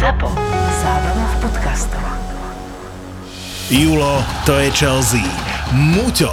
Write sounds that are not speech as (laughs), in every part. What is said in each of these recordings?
ZAPO. Zábrná v podcastov. Julo, to je Chelsea. Muťo,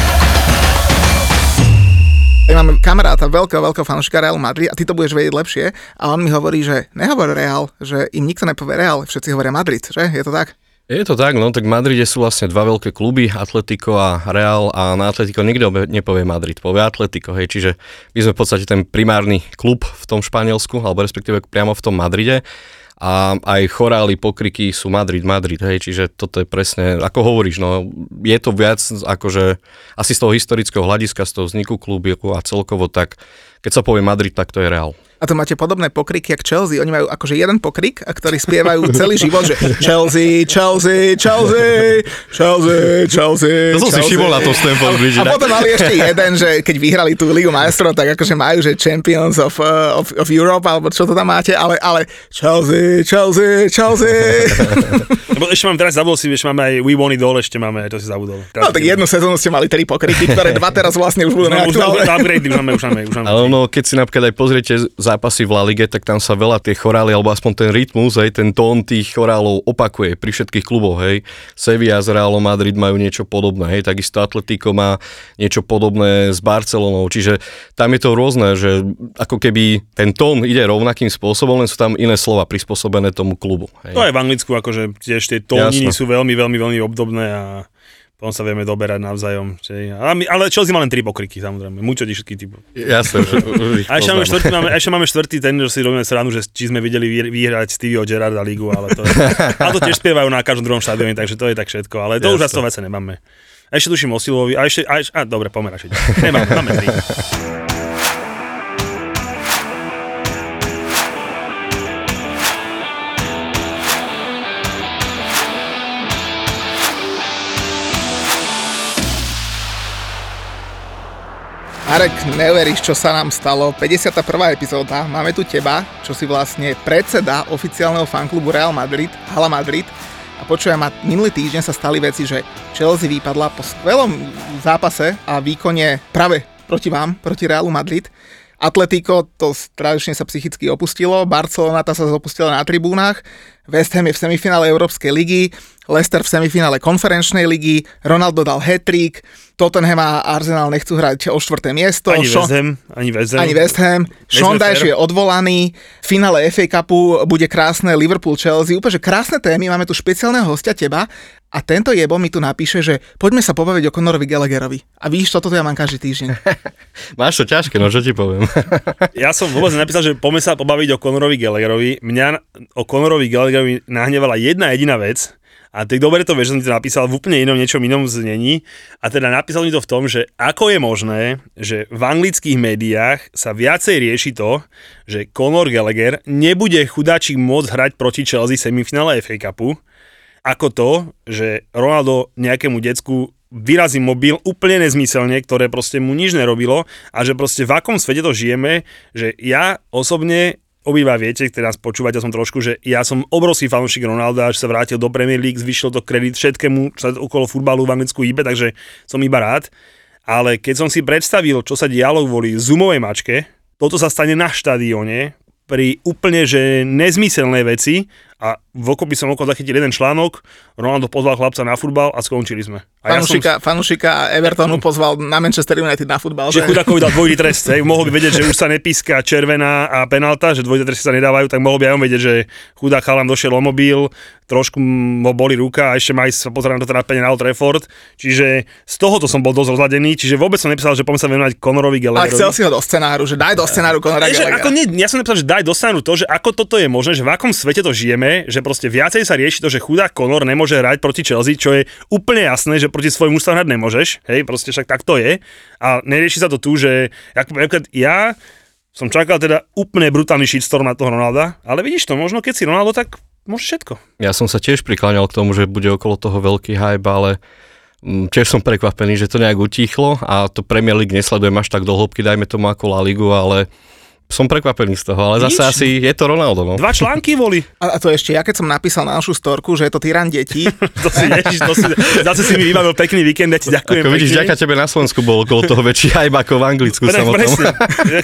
Ja mám kamaráta, veľkého, veľkého fanúšika Real Madrid a ty to budeš vedieť lepšie. A on mi hovorí, že nehovor Real, že im nikto nepovie Real, všetci hovoria Madrid, že? Je to tak? Je to tak, no tak v Madride sú vlastne dva veľké kluby, Atletico a Real a na Atletico nikto nepovie Madrid, povie Atletico, hej, čiže my sme v podstate ten primárny klub v tom Španielsku, alebo respektíve priamo v tom Madride a aj chorály, pokriky sú Madrid, Madrid, hej, čiže toto je presne, ako hovoríš, no, je to viac akože asi z toho historického hľadiska, z toho vzniku klubu a celkovo tak, keď sa povie Madrid, tak to je Real. A to máte podobné pokriky, jak Chelsea. Oni majú akože jeden pokrik, a ktorý spievajú celý život, že Chelsea, Chelsea, Chelsea, Chelsea, Chelsea. To som si všimol na tom Stamford Bridge. A potom mali ešte jeden, že keď vyhrali tú Ligu majstrov, tak akože majú, že Champions of, uh, of, of Europe, alebo čo to tam máte, ale, ale Chelsea, Chelsea, Chelsea. (laughs) Lebo ešte mám teraz zabudol si, vieš, máme aj We Want It All, ešte máme, to si zabudol. No tak jednu sezónu ste mali tri pokryky, ktoré dva teraz vlastne už budú No, už, už, upgrade, už máme, už máme, už máme. Ale no, keď si napríklad aj pozriete zápasy v La Lige, tak tam sa veľa tie chorály, alebo aspoň ten rytmus, hej, ten tón tých chorálov opakuje pri všetkých kluboch, hej. Sevilla s Realom Madrid majú niečo podobné, hej, takisto Atletico má niečo podobné s Barcelonou, čiže tam je to rôzne, že ako keby ten tón ide rovnakým spôsobom, len sú tam iné slova prispôsobené tomu klubu. Hej. To aj v Anglicku, akože tiež tie tóniny sú veľmi, veľmi, veľmi obdobné a potom sa vieme doberať navzájom. Čiže, ale, ale Chelsea má len tri pokriky, samozrejme. Mučo ti všetky typy. Jasné, že už A ešte máme, štvrtý, máme, ešte máme štvrtý ten, že si robíme srandu, že či sme videli vy- vyhrať Stevieho Gerarda ligu, ale to, a to tiež spievajú na každom druhom štadióne, takže to je tak všetko. Ale to už Jasné. vás to vece nemáme. A ešte tuším o Silovi, a ešte, a ešte, a dobre, pomer radšej. Nemáme, máme tri. Marek, neveríš, čo sa nám stalo. 51. epizóda, máme tu teba, čo si vlastne predseda oficiálneho fanklubu Real Madrid, Hala Madrid. A počujem, ma minulý týždeň sa stali veci, že Chelsea vypadla po skvelom zápase a výkone práve proti vám, proti Realu Madrid. Atletico to tradične sa psychicky opustilo, Barcelona tá sa opustila na tribúnach, West Ham je v semifinále Európskej ligy, Leicester v semifinále konferenčnej ligy, Ronaldo dal hat-trick, Tottenham a Arsenal nechcú hrať o štvrté miesto, Ani Sean- West Ham, ani West Ham. ani West Ham. Dyche je odvolaný. V finále FA Cupu bude krásne Liverpool-Chelsea. Úplne, že krásne témy. Máme tu špeciálneho hostia teba. A tento jebo mi tu napíše, že poďme sa pobaviť o Conorovi Gallagherovi. A víš, toto ja mám každý týždeň. (laughs) Máš to ťažké, no čo ti poviem. Ja som vôbec nenapísal, že poďme sa pobaviť o Conorovi Gallagherovi. Mňa o Conorovi Gallagherovi nahnevala jedna jediná vec, a ty dobre to vieš, že som ti to napísal v úplne inom niečom inom znení. A teda napísal mi to v tom, že ako je možné, že v anglických médiách sa viacej rieši to, že Conor Gallagher nebude chudáčik môcť hrať proti Chelsea semifinále FA Cupu, ako to, že Ronaldo nejakému decku vyrazí mobil úplne nezmyselne, ktoré proste mu nič nerobilo a že proste v akom svete to žijeme, že ja osobne obýva viete, ktorí nás počúvate som trošku, že ja som obrovský fanúšik Ronalda, že sa vrátil do Premier League, zvyšil to kredit všetkému, čo sa okolo futbalu v Anglicku hýbe, takže som iba rád. Ale keď som si predstavil, čo sa dialo kvôli zoomovej mačke, toto sa stane na štadióne, pri úplne že nezmyselné veci a v okopi som okolo zachytil jeden článok, Ronaldo pozval chlapca na futbal a skončili sme. A ja som, fanúšika Evertonu pozval na Manchester United na futbal. že chudákovi dal dvojitý trest, (laughs) hej. mohol by vedieť, že už sa nepíska červená a penálta, že dvojité tresty sa nedávajú, tak mohol by aj on vedieť, že chudák chalan došiel o mobil, trošku mu boli ruka a ešte sa pozerať na to trápenie na Old Trafford. Čiže z tohoto som bol dosť rozladený, čiže vôbec som nepísal, že poďme sa venovať Conorovi Ale Gallagherovi. chcel si ho do scenáru, že daj do scenáru Conora že nie, ja som nepísal, že daj dostanú to, že ako toto je možné, že v akom svete to žijeme, že proste viacej sa rieši to, že chudák Conor nemôže hrať proti Chelsea, čo je úplne jasné, že proti svojmu ústavu hrať nemôžeš, hej, proste však tak to je. A nerieši sa to tu, že napríklad ja som čakal teda úplne brutálny shitstorm na toho Ronalda, ale vidíš to, možno keď si Ronaldo, tak môže všetko. Ja som sa tiež prikláňal k tomu, že bude okolo toho veľký hype, ale mm, tiež som prekvapený, že to nejak utíchlo a to Premier League nesledujem až tak do hĺbky, dajme tomu ako La Ligu, ale som prekvapený z toho, ale zase Nič. asi je to Ronaldo, no. Dva články boli. A, a to ešte, ja keď som napísal na našu storku, že je to tyran detí, (laughs) To si, ježiš, to si, zase si mi vybavil pekný víkend, ja ti ďakujem. Ako vidíš, ďaká tebe na Slovensku bol okolo toho väčší hype ako v Anglicku Pre, samotnom. presne. (laughs)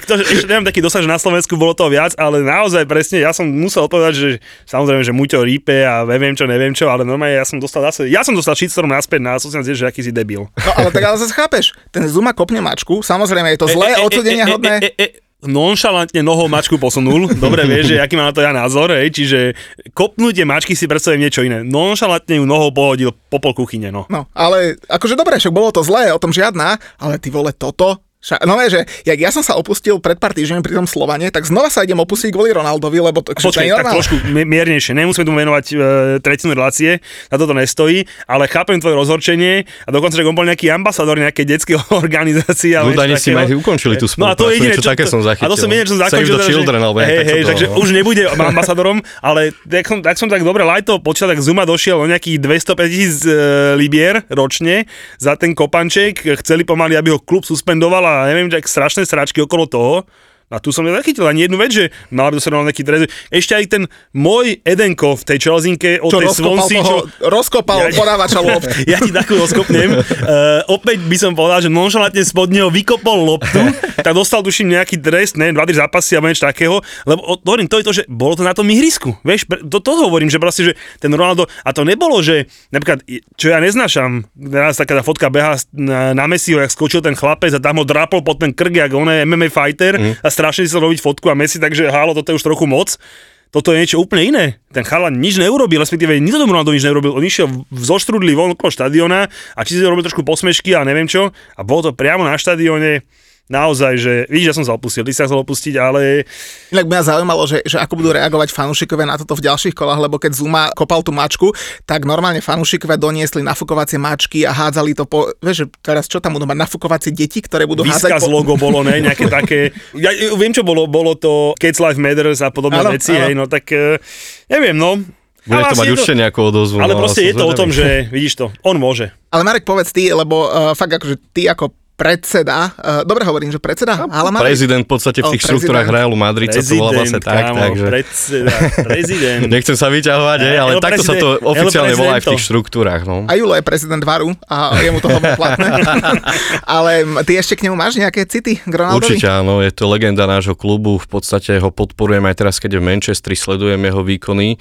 To, ešte nemám taký dosah, že na Slovensku bolo toho viac, ale naozaj presne, ja som musel odpovedať, že samozrejme, že Muťo rípe a neviem čo, neviem čo, ale normálne ja som dostal zase, ja som dostal shitstorm naspäť na sociálne že aký si debil. no ale tak ale zase chápeš, ten Zuma kopne mačku, samozrejme je to zlé, odsudenia hodné. E, e, e, nonšalantne nohou mačku posunul. Dobre vieš, že aký má na to ja názor, hej, čiže kopnutie mačky si predstavím niečo iné. Nonšalantne ju nohou pohodil po pol kuchyne, no. No, ale akože dobre, však bolo to zlé, o tom žiadna, ale ty vole toto, no že, jak ja som sa opustil pred pár týždňami pri tom Slovane, tak znova sa idem opustiť kvôli Ronaldovi, lebo to, Počkaj, tak trošku mi- miernejšie. Nemusíme tomu venovať e, tretinu relácie, na toto nestojí, ale chápem tvoje rozhorčenie a dokonca, že on bol nejaký ambasador nejakej detskej (laughs) organizácie. No niečo si aj ukončili tú No a to je spoluprácu, jediné, niečo také som zachytil. A to som jediné, čo som Save zakončil. teda, children, alebo hej, hej, takže no. už nebude ambasadorom, ale tak som, tak som tak dobre lajto počítal, tak Zuma došiel o nejakých 250 tisíc e, libier ročne za ten kopanček. Chceli pomaly, aby ho klub suspendoval a neviem, tak strašné sračky okolo toho. A tu som nezachytil ani jednu vec, že mal by to sa nejaký trest. Ešte aj ten môj Edenko v tej Čelzinke o čo tej Svonsi, čo, rozkopal Ja- podávača lopt. (laughs) ja ti takú rozkopnem. Uh, opäť by som povedal, že nonšalantne spod neho vykopol loptu, (laughs) tak dostal tuším nejaký trest, ne, 2-3 zápasy alebo niečo takého, lebo o, hovorím, to je to, že bolo to na tom ihrisku. Vieš, to, to hovorím, že proste, že ten Ronaldo, a to nebolo, že napríklad, čo ja neznášam, teraz taká tá fotka beha na, na Messiho, jak skočil ten chlapec a tam ho drapol pod ten krk, jak on je MMA fighter Mhm. a strašne si chcel robiť fotku a Messi, takže hálo, toto je už trochu moc. Toto je niečo úplne iné. Ten chalan nič neurobil, respektíve nikto tomu Ronaldo nič neurobil. On išiel zoštrudli von okolo štadiona a či si robil trošku posmešky a neviem čo. A bolo to priamo na štadióne. Naozaj, že vidíš, ja som sa opustil, ty sa chcel opustiť, ale Inak by ma zaujímalo, že, že ako budú reagovať fanúšikovia na toto v ďalších kolách, lebo keď Zuma kopal tú mačku, tak normálne fanúšikovia doniesli nafukovacie mačky a hádzali to po... Vieš, že teraz čo tam budú mať nafukovacie deti, ktoré budú hádzať výskaz po... logo bolo, ne, nejaké (laughs) také, ja viem čo bolo, bolo to Kids Life Matters a podobné Áno, veci, áno. hej, no tak eh, neviem, no. Bude Ale to mať určite nejakú odozvu. Ale no, proste je to o zvedavý. tom, že vidíš to, on môže. Ale Marek, povedz ty, lebo uh, fakt akože ty ako predseda, uh, dobre hovorím, že predseda? Hala Madrid? Prezident v podstate v tých štruktúrach prezident. Realu Madrid sa to volá vlastne tak, kámo, takže... predseda, prezident. (laughs) Nechcem sa vyťahovať, hej, ale El takto sa to oficiálne volá aj v tých štruktúrach. No. A Julo je prezident Varu a je mu to hodne platné. (laughs) Ale ty ešte k nemu máš nejaké city k Ronaldovi? Určite áno, je to legenda nášho klubu, v podstate ho podporujem aj teraz, keď je v Manchestri, sledujem jeho výkony,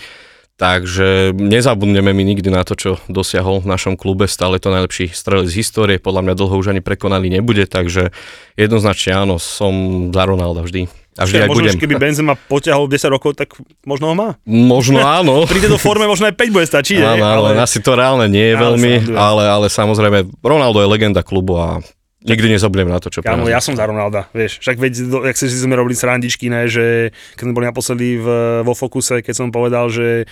takže nezabudneme my nikdy na to, čo dosiahol v našom klube, stále to najlepší strelec z histórie, podľa mňa dlho už ani prekonaný nebude, takže jednoznačne áno, som za Ronalda vždy. A vždy aj možno, budem. keby Benzema poťahol 10 rokov, tak možno ho má. Možno áno. (laughs) Pri tejto forme možno aj 5 bude stačiť. (laughs) Áno, áno, ale... asi to reálne nie je Ale veľmi, ale, ale samozrejme, Ronaldo je legenda klubu a nikdy nezabudnem na to, čo Kámo, ja som za Ronalda, vieš. Však veď, jak si sme robili srandičky, ne, že keď sme boli naposledy v, vo Fokuse, keď som povedal, že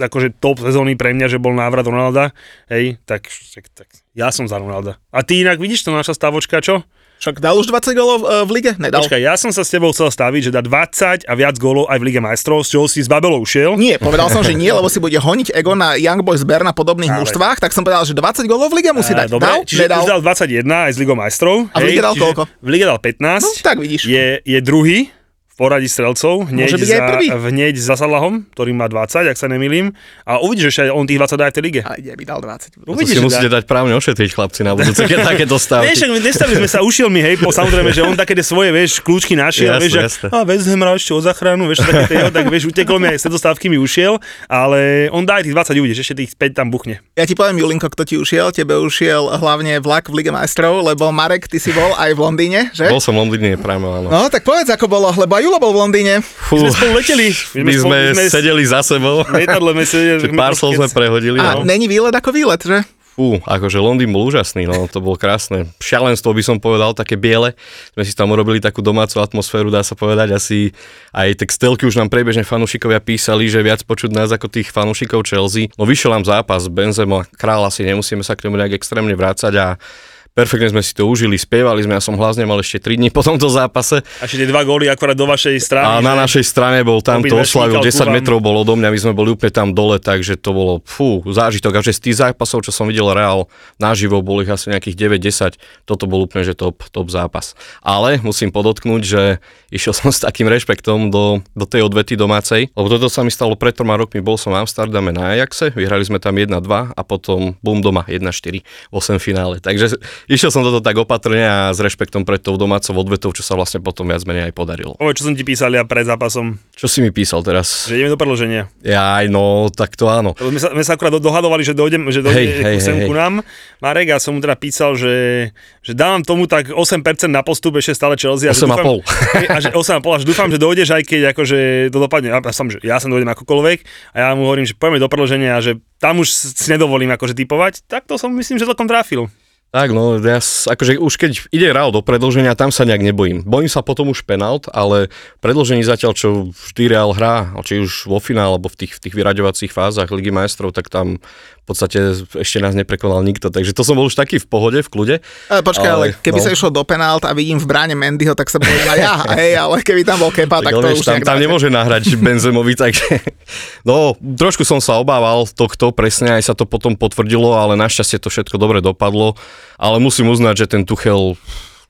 akože top sezóny pre mňa, že bol návrat Ronalda, hej, tak, tak, tak ja som za Ronalda. A ty inak vidíš to naša stavočka, čo? Však dal už 20 golov uh, v lige? Nedal. Počkaj, ja som sa s tebou chcel staviť, že dá 20 a viac gólov aj v Lige majstrov, z čoho si z Babelou ušiel. Nie, povedal som, že nie, (laughs) lebo si bude honiť ego na Young Boys Bern na podobných Ale- mužstvách, tak som povedal, že 20 golov v lige musí dať. Dobre, dal? čiže Nedal? už dal 21 aj z Ligou majstrov. A v lige dal koľko? V lige dal 15. No, tak vidíš. Je, je druhý poradí strelcov, hneď, Môže byť za, aj prvý. hneď za Salahom, ktorý má 20, ak sa nemýlim. A uvidíš, že aj on tých 20 dá aj v tej lige. Ale by dal 20? To Uvidíš, si že musíte dá. dať právne ošetriť chlapci na budúce, keď takéto stavky. Vieš, nestavili sme sa ušielmi, hej, po samozrejme, že on také svoje, vieš, kľúčky našiel, Jasné, vieš, že, jasné. a West Ham ešte o záchranu, vieš, také tie, tak vieš, utekol mi aj s stávky mi ušiel, ale on dá aj tých 20 uvidíš, ešte tých 5 tam buchne. Ja ti poviem, Julinko, kto ti ušiel. Tebe ušiel hlavne vlak v Lige majstrov, lebo Marek, ty si bol aj v Londýne, že? Bol som v Londýne, práve áno. No, tak povedz, ako bolo, lebo aj Julo bol v Londýne. Fú, My sme spolu leteli. my sme spolu- my sme sedeli za sebou. lietadle sme sedeli. Že pár slov sme prehodili. A No. není výlet ako výlet, že? Fú, akože Londýn bol úžasný, no to bolo krásne. Šialenstvo by som povedal, také biele. Sme si tam urobili takú domácu atmosféru, dá sa povedať. Asi aj textelky už nám priebežne fanúšikovia písali, že viac počuť nás ako tých fanúšikov Chelsea. No vyšiel nám zápas, Benzema, král asi nemusíme sa k tomu nejak extrémne vrácať a perfektne sme si to užili, spievali sme, ja som hlas nemal ešte 3 dní po tomto zápase. A ešte tie dva góly akorát do vašej strany. A na našej strane bol tam, to oslavil, šmykal 10 ku vám. metrov bol odo mňa, my sme boli úplne tam dole, takže to bolo fú, zážitok. A že z tých zápasov, čo som videl Real naživo, bolo ich asi nejakých 9-10, toto bol úplne že top, top zápas. Ale musím podotknúť, že išiel (laughs) som s takým rešpektom do, do tej odvety domácej, lebo toto sa mi stalo pred troma rokmi, bol som v Amsterdame na Ajaxe, vyhrali sme tam 1-2 a potom bum doma 1-4 v 8 finále. Takže išiel som toto tak opatrne a s rešpektom pred tou domácou odvetou, čo sa vlastne potom viac menej aj podarilo. Povedz, čo som ti písal ja pred zápasom, Čo si mi písal teraz? že ideme do predloženia. Jaj, no, tak to áno. Lebo sme sa, sme sa akurát do- dohadovali, že dojdem, že dojde Hej, hej, sem hej, ku nám. Marek, a som mu teda písal, že, že dávam tomu tak 8% na postup, ešte stále Chelsea. A že 8,5. dúfam- Hej, A že 8,5, a že dúfam, že dojdeš, aj keď akože to dopadne. Ja som, že ja som dojdem akokoľvek. A ja mu hovorím, že poďme do predloženia a že tam už si nedovolím akože typovať. Tak to som myslím, že celkom trafil. Tak no, ja, akože už keď ide Real do predlženia, tam sa nejak nebojím. Bojím sa potom už penalt, ale predlžení zatiaľ, čo vždy Real hrá, či už vo finále, alebo v tých, v tých vyraďovacích fázach Ligy majstrov, tak tam podstate ešte nás neprekonal nikto. Takže to som bol už taký v pohode, v kľude. Ale počkaj, ale, Ale, keby no. sa išlo do penált a vidím v bráne Mendyho, tak sa bojím aj ja, (laughs) hej, ale keby tam bol Kepa, tak, ale to vieš, už tam, tam nemôže nahrať (laughs) Benzemovi, takže no, trošku som sa obával tohto, presne aj sa to potom potvrdilo, ale našťastie to všetko dobre dopadlo, ale musím uznať, že ten Tuchel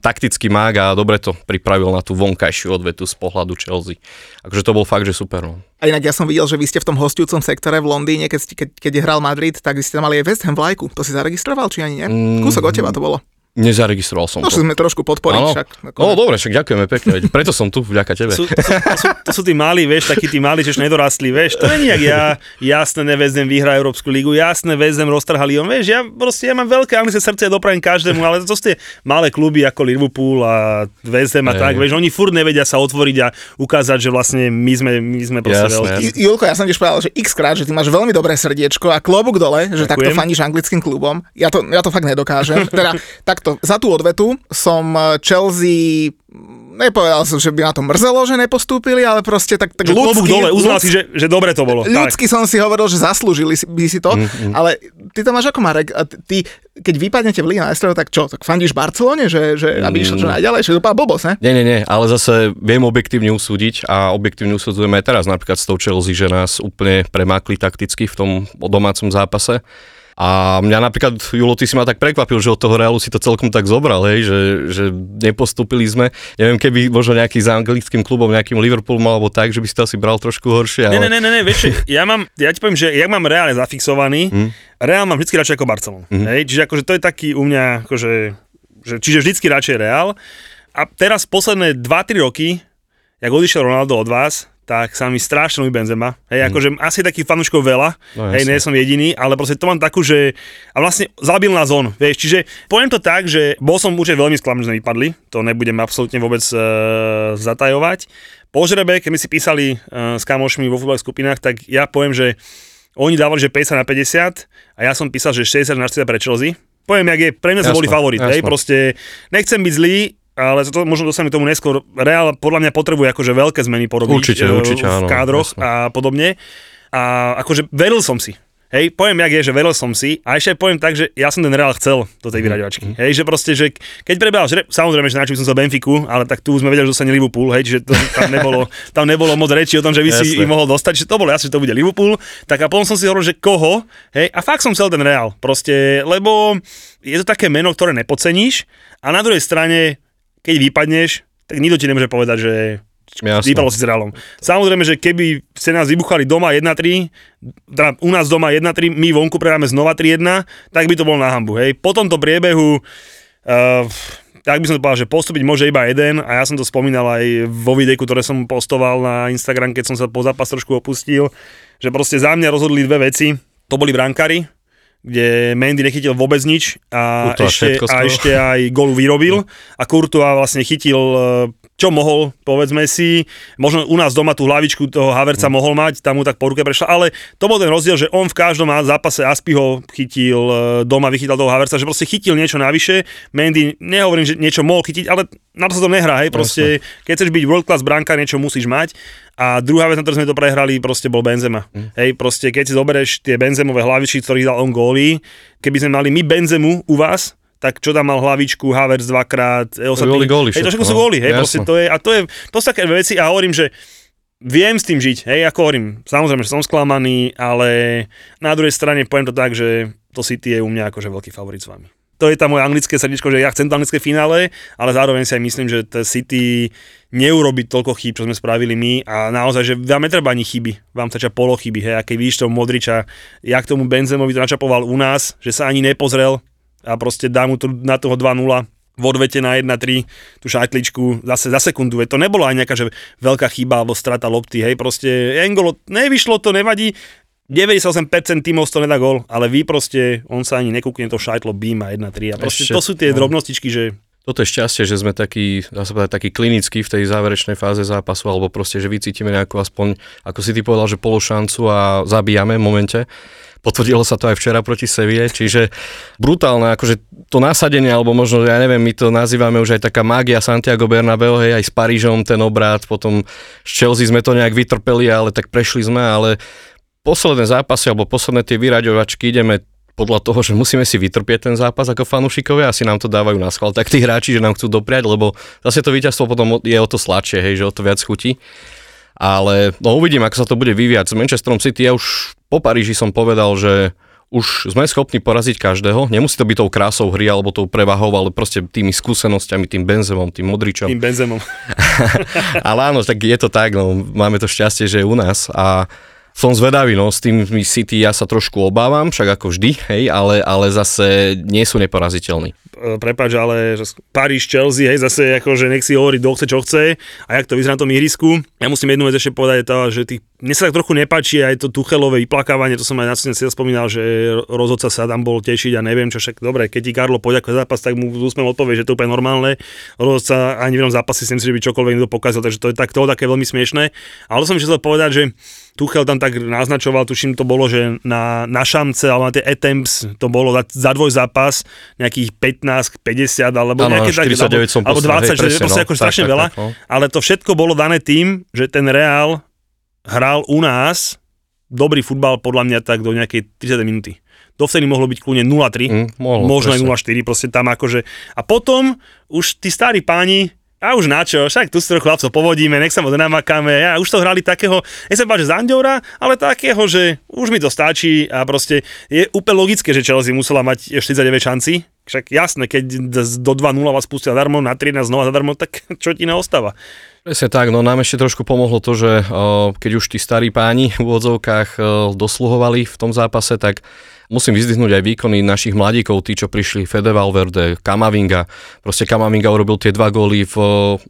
taktický mák a dobre to pripravil na tú vonkajšiu odvetu z pohľadu Chelsea. Akože to bol fakt, že super. No. A inak ja som videl, že vy ste v tom hostujúcom sektore v Londýne, keď, ste- keď, keď hral Madrid, tak vy ste tam mali aj West Ham vlajku. To si zaregistroval, či ani nie? Mm. Kúsok od teba to bolo. Nezaregistroval som No, to. sme trošku podporiť Áno. však. Ako, No dobre, však ďakujeme pekne, veď preto som tu, vďaka tebe. Sú, to, sú, to, sú, to sú tí mali, vieš, takí tí mali, čo nedorastli, vieš. To není jak ja, jasné, nevezdem vyhrá Európsku ligu, jasné, väzdem roztrhali on, vieš, ja proste, ja mám veľké anglické srdce, ja dopravím každému, ale to sú tie malé kluby ako Liverpool a Ham a tak, vieš, oni furt nevedia sa otvoriť a ukázať, že vlastne my sme, my sme proste Jasné, veľkí. I- Julko, ja som tiež povedal, že x krát, že ty máš veľmi dobré srdiečko a klobúk dole, že takto Ďakujem. faníš anglickým klubom. Ja to, ja to fakt nedokážem. Teda takto, za tú odvetu som eh, Chelsea nepovedal som, že by na to mrzelo, že nepostúpili, ale proste tak, tak Že ľudsky, dole, uznal ľudsky- si, že, že dobre to bolo. Tak. Ľudsky som si hovoril, že zaslúžili si, by si to, Mm, ale ty to máš ako Marek, a ty, keď vypadnete v Lige majstrov, tak čo, tak fandíš Barcelone, že, že aby išlo čo Mm. najďalej, že to úplná blbosť, ne? Nie, nie, nie, ale zase viem objektívne usúdiť a objektívne usudzujeme aj teraz napríklad s tou Chelsea, že nás úplne premákli takticky v tom domácom zápase. A mňa napríklad, Julo, ty si ma tak prekvapil, že od toho Realu si to celkom tak zobral, hej, že, že nepostupili sme. Neviem, keby možno nejaký za anglickým klubom, nejakým Liverpoolom alebo tak, že by si to asi bral trošku horšie. Ale... ne, ne, ne, ne, vieš, ja mám, ja ti poviem, že ja mám reálne zafixovaný, Hm. Reál mám vždycky radšej ako Barcelonu. Mhm. Hej? Čiže akože to je taký u mňa, akože, že, čiže vždycky radšej Reál. A teraz posledné 2-3 roky, jak odišiel Ronaldo od vás, tak sa mi strašne ľúbi Benzema. Hej, akože asi takých fanúškov veľa. No, hej, nie som jediný, ale proste to mám takú, že a vlastne zabil na zón, vieš, čiže poviem to tak, že bol som určite veľmi sklamaný, že sme vypadli, to nebudem absolútne vôbec e, zatajovať. Po žrebe, keď mi si písali e, s kamošmi vo futbalových skupinách, tak ja poviem, že oni dávali, že 50 na 50 a ja som písal, že 60 na 40 pre Chelsea. Poviem, jak je, pre mňa sme boli favorit, hej, proste nechcem byť zlý, ale to, možno dostaneme tomu neskôr. Reál podľa mňa potrebuje akože veľké zmeny porobiť Určite, e, určite, v áno, kádroch jasné. a podobne. A akože veril som si. Hej, poviem, jak je, že veril som si a ešte poviem tak, že ja som ten Real chcel do Mhm, tej vyraďovačky. Hej, že proste, že keď prebehal, že samozrejme, že načal by som sa Benfiku, ale tak tu sme vedeli, že dostane Liverpool, hej, čiže to, tam, nebolo, (laughs) tam nebolo moc reči o tom, že by si Jasné. im mohol dostať, že to bolo jasné, že to bude Liverpool. Tak a potom som si hovoril, že koho, hej, a fakt som chcel ten Real, proste, lebo je to také meno, ktoré nepodceníš a na druhej strane, keď vypadneš, tak nikto ti nemôže povedať, že Jasné. Vypadlo si s Realom. Samozrejme, že keby ste nás vybuchali doma 1-3, teda u nás doma 1-3, my vonku prehráme znova 3-1, tak by to bolo na hambu. Hej. Po tomto priebehu, uh, tak by som to povedal, že postúpiť môže iba jeden a ja som to spomínal aj vo videjku, ktoré som postoval na Instagram, keď som sa po zápas trošku opustil, že proste za mňa rozhodli dve veci. To boli brankári, kde Mendy nechytil vôbec nič a, ešte, a ešte aj golu vyrobil. A Courtois vlastne chytil e, čo mohol, povedzme si, možno u nás doma tú hlavičku toho Haverca Mm. mohol mať, tam mu tak po ruke prešla, ale to bol ten rozdiel, že on v každom zápase Aspiho chytil e, doma, vychytal toho Haverca, že proste chytil niečo navyše, Mendy, nehovorím, že niečo mohol chytiť, ale na to sa to nehrá, hej, proste, keď chceš byť world class brankár, niečo musíš mať a druhá vec, na ktorú sme to prehrali, proste bol Benzema. Mm. Hej, proste keď si zoberieš tie Benzemové hlavičky, ktorých dal on góly, keby sme mali my Benzemu u vás, tak čo tam mal hlavičku, Havertz dvakrát, e, ostatní, boli góly hej, to všetko, sú no. góly, hej, proste to je, a to je, to sú také veci a hovorím, že viem s tým žiť, hej, ako hovorím, samozrejme, že som sklamaný, ale na druhej strane poviem to tak, že to City je u mňa akože veľký favorit s vami. To je tá moje anglické srdiečko, že ja chcem to anglické finále, ale zároveň si aj myslím, že City neurobiť toľko chýb, čo sme spravili my a naozaj, že vám netreba ani chyby, vám stačia polo chyby, hej, a keď vidíš toho Modriča, jak tomu Benzemovi to načapoval u nás, že sa ani nepozrel a proste dá mu to na toho 2-0 v odvete na 1-3 tú šajtličku zase za sekundu, veď to nebola aj nejaká že veľká chyba alebo strata lopty, hej, proste Engolo, nevyšlo to, nevadí, 98% tímov toho nedá gol, ale vy proste, on sa ani nekúkne to šajtlo, a 1-3 a proste Ešte, to sú tie no. drobnostičky, že Toto je šťastie, že sme takí, dá sa povedať, takí klinickí v tej záverečnej fáze zápasu, alebo proste, že vycítime nejakú aspoň, ako si ty povedal, že pološancu a zabíjame v momente. Potvrdilo sa to aj včera proti Sevie, čiže brutálne, akože to nasadenie, alebo možno, ja neviem, my to nazývame už aj taká mágia Santiago Bernabeu, hej, aj s Parížom ten obrad, potom s Chelsea sme to nejak vytrpeli, ale tak prešli sme, ale posledné zápasy, alebo posledné tie vyraďovačky ideme podľa toho, že musíme si vytrpieť ten zápas ako fanúšikovia, asi nám to dávajú na schvál, tak tí hráči, že nám chcú dopriať, lebo zase to víťazstvo potom je o to sladšie, hej, že o to viac chutí. Ale no uvidím, ako sa to bude vyvíjať. S Manchesterom City ja už po Paríži som povedal, že už sme schopní poraziť každého. Nemusí to byť tou krásou hry alebo tou prevahou, ale proste tými skúsenosťami, tým Benzemom, tým Modričom. tým Benzemom. (laughs) Ale áno, tak je to tak, no, máme to šťastie, že je u nás a som zvedavý, no, s tým City ja sa trošku obávam, však ako vždy, hej, ale, ale zase nie sú neporaziteľní. E, prepáč, ale Paríž, Chelsea, hej, zase ako, že nech si hovorí, kto chce, čo chce a jak to vyzerá na tom ihrisku. Ja musím jednu vec ešte povedať, to, že tých, mne sa tak trochu nepáči aj to Tuchelové vyplakávanie, to som aj na si spomínal, že rozhodca sa tam bol tešiť a neviem čo však, dobre, keď ti Karlo poďakuje zápas, tak mu s úsmevom odpovie, že to je úplne normálne. Rozhodca ani v jednom zápase si myslím, že by čokoľvek niekto pokazil, takže to je tak, to také veľmi smiešné. Ale som chcel povedať, že Tuchel tam tak naznačoval, tuším to bolo, že na, na šamce alebo na tie attempts to bolo za, za dvoj zápas nejakých 15, 50 alebo Áno, nejaké také, 49 som alebo, alebo poslal, 20, hej, že presne, proste no. ako Tak, strašne tak, veľa, tak, no. ale to všetko bolo dané tým, že ten Real hral u nás dobrý futbal podľa mňa tak do nejakej 30 minúty. Dovtedy mohlo byť kľudne 0-3, Mm, mohlo, možno aj presne. 0-4, proste tam akože. A potom už tí starí páni, a už na čo, však tu si trochu chlapcov povodíme, nech sa moc namakáme, ja už to hrali takého, nech sa páči z ale takého, že už mi to stačí a proste je úplne logické, že Chelsea musela mať 49 šanci, však jasné, keď do 2-0 vás pustia zadarmo, na 13 znova zadarmo, tak (laughs) čo ti neostáva? Presne tak, no nám ešte trošku pomohlo to, že o, keď už tí starí páni v úvodzovkách o, dosluhovali v tom zápase, tak musím vyzdvihnúť aj výkony našich mladíkov, tí, čo prišli, Fede Valverde, Kamavinga. Proste Kamavinga urobil tie dva góly v o,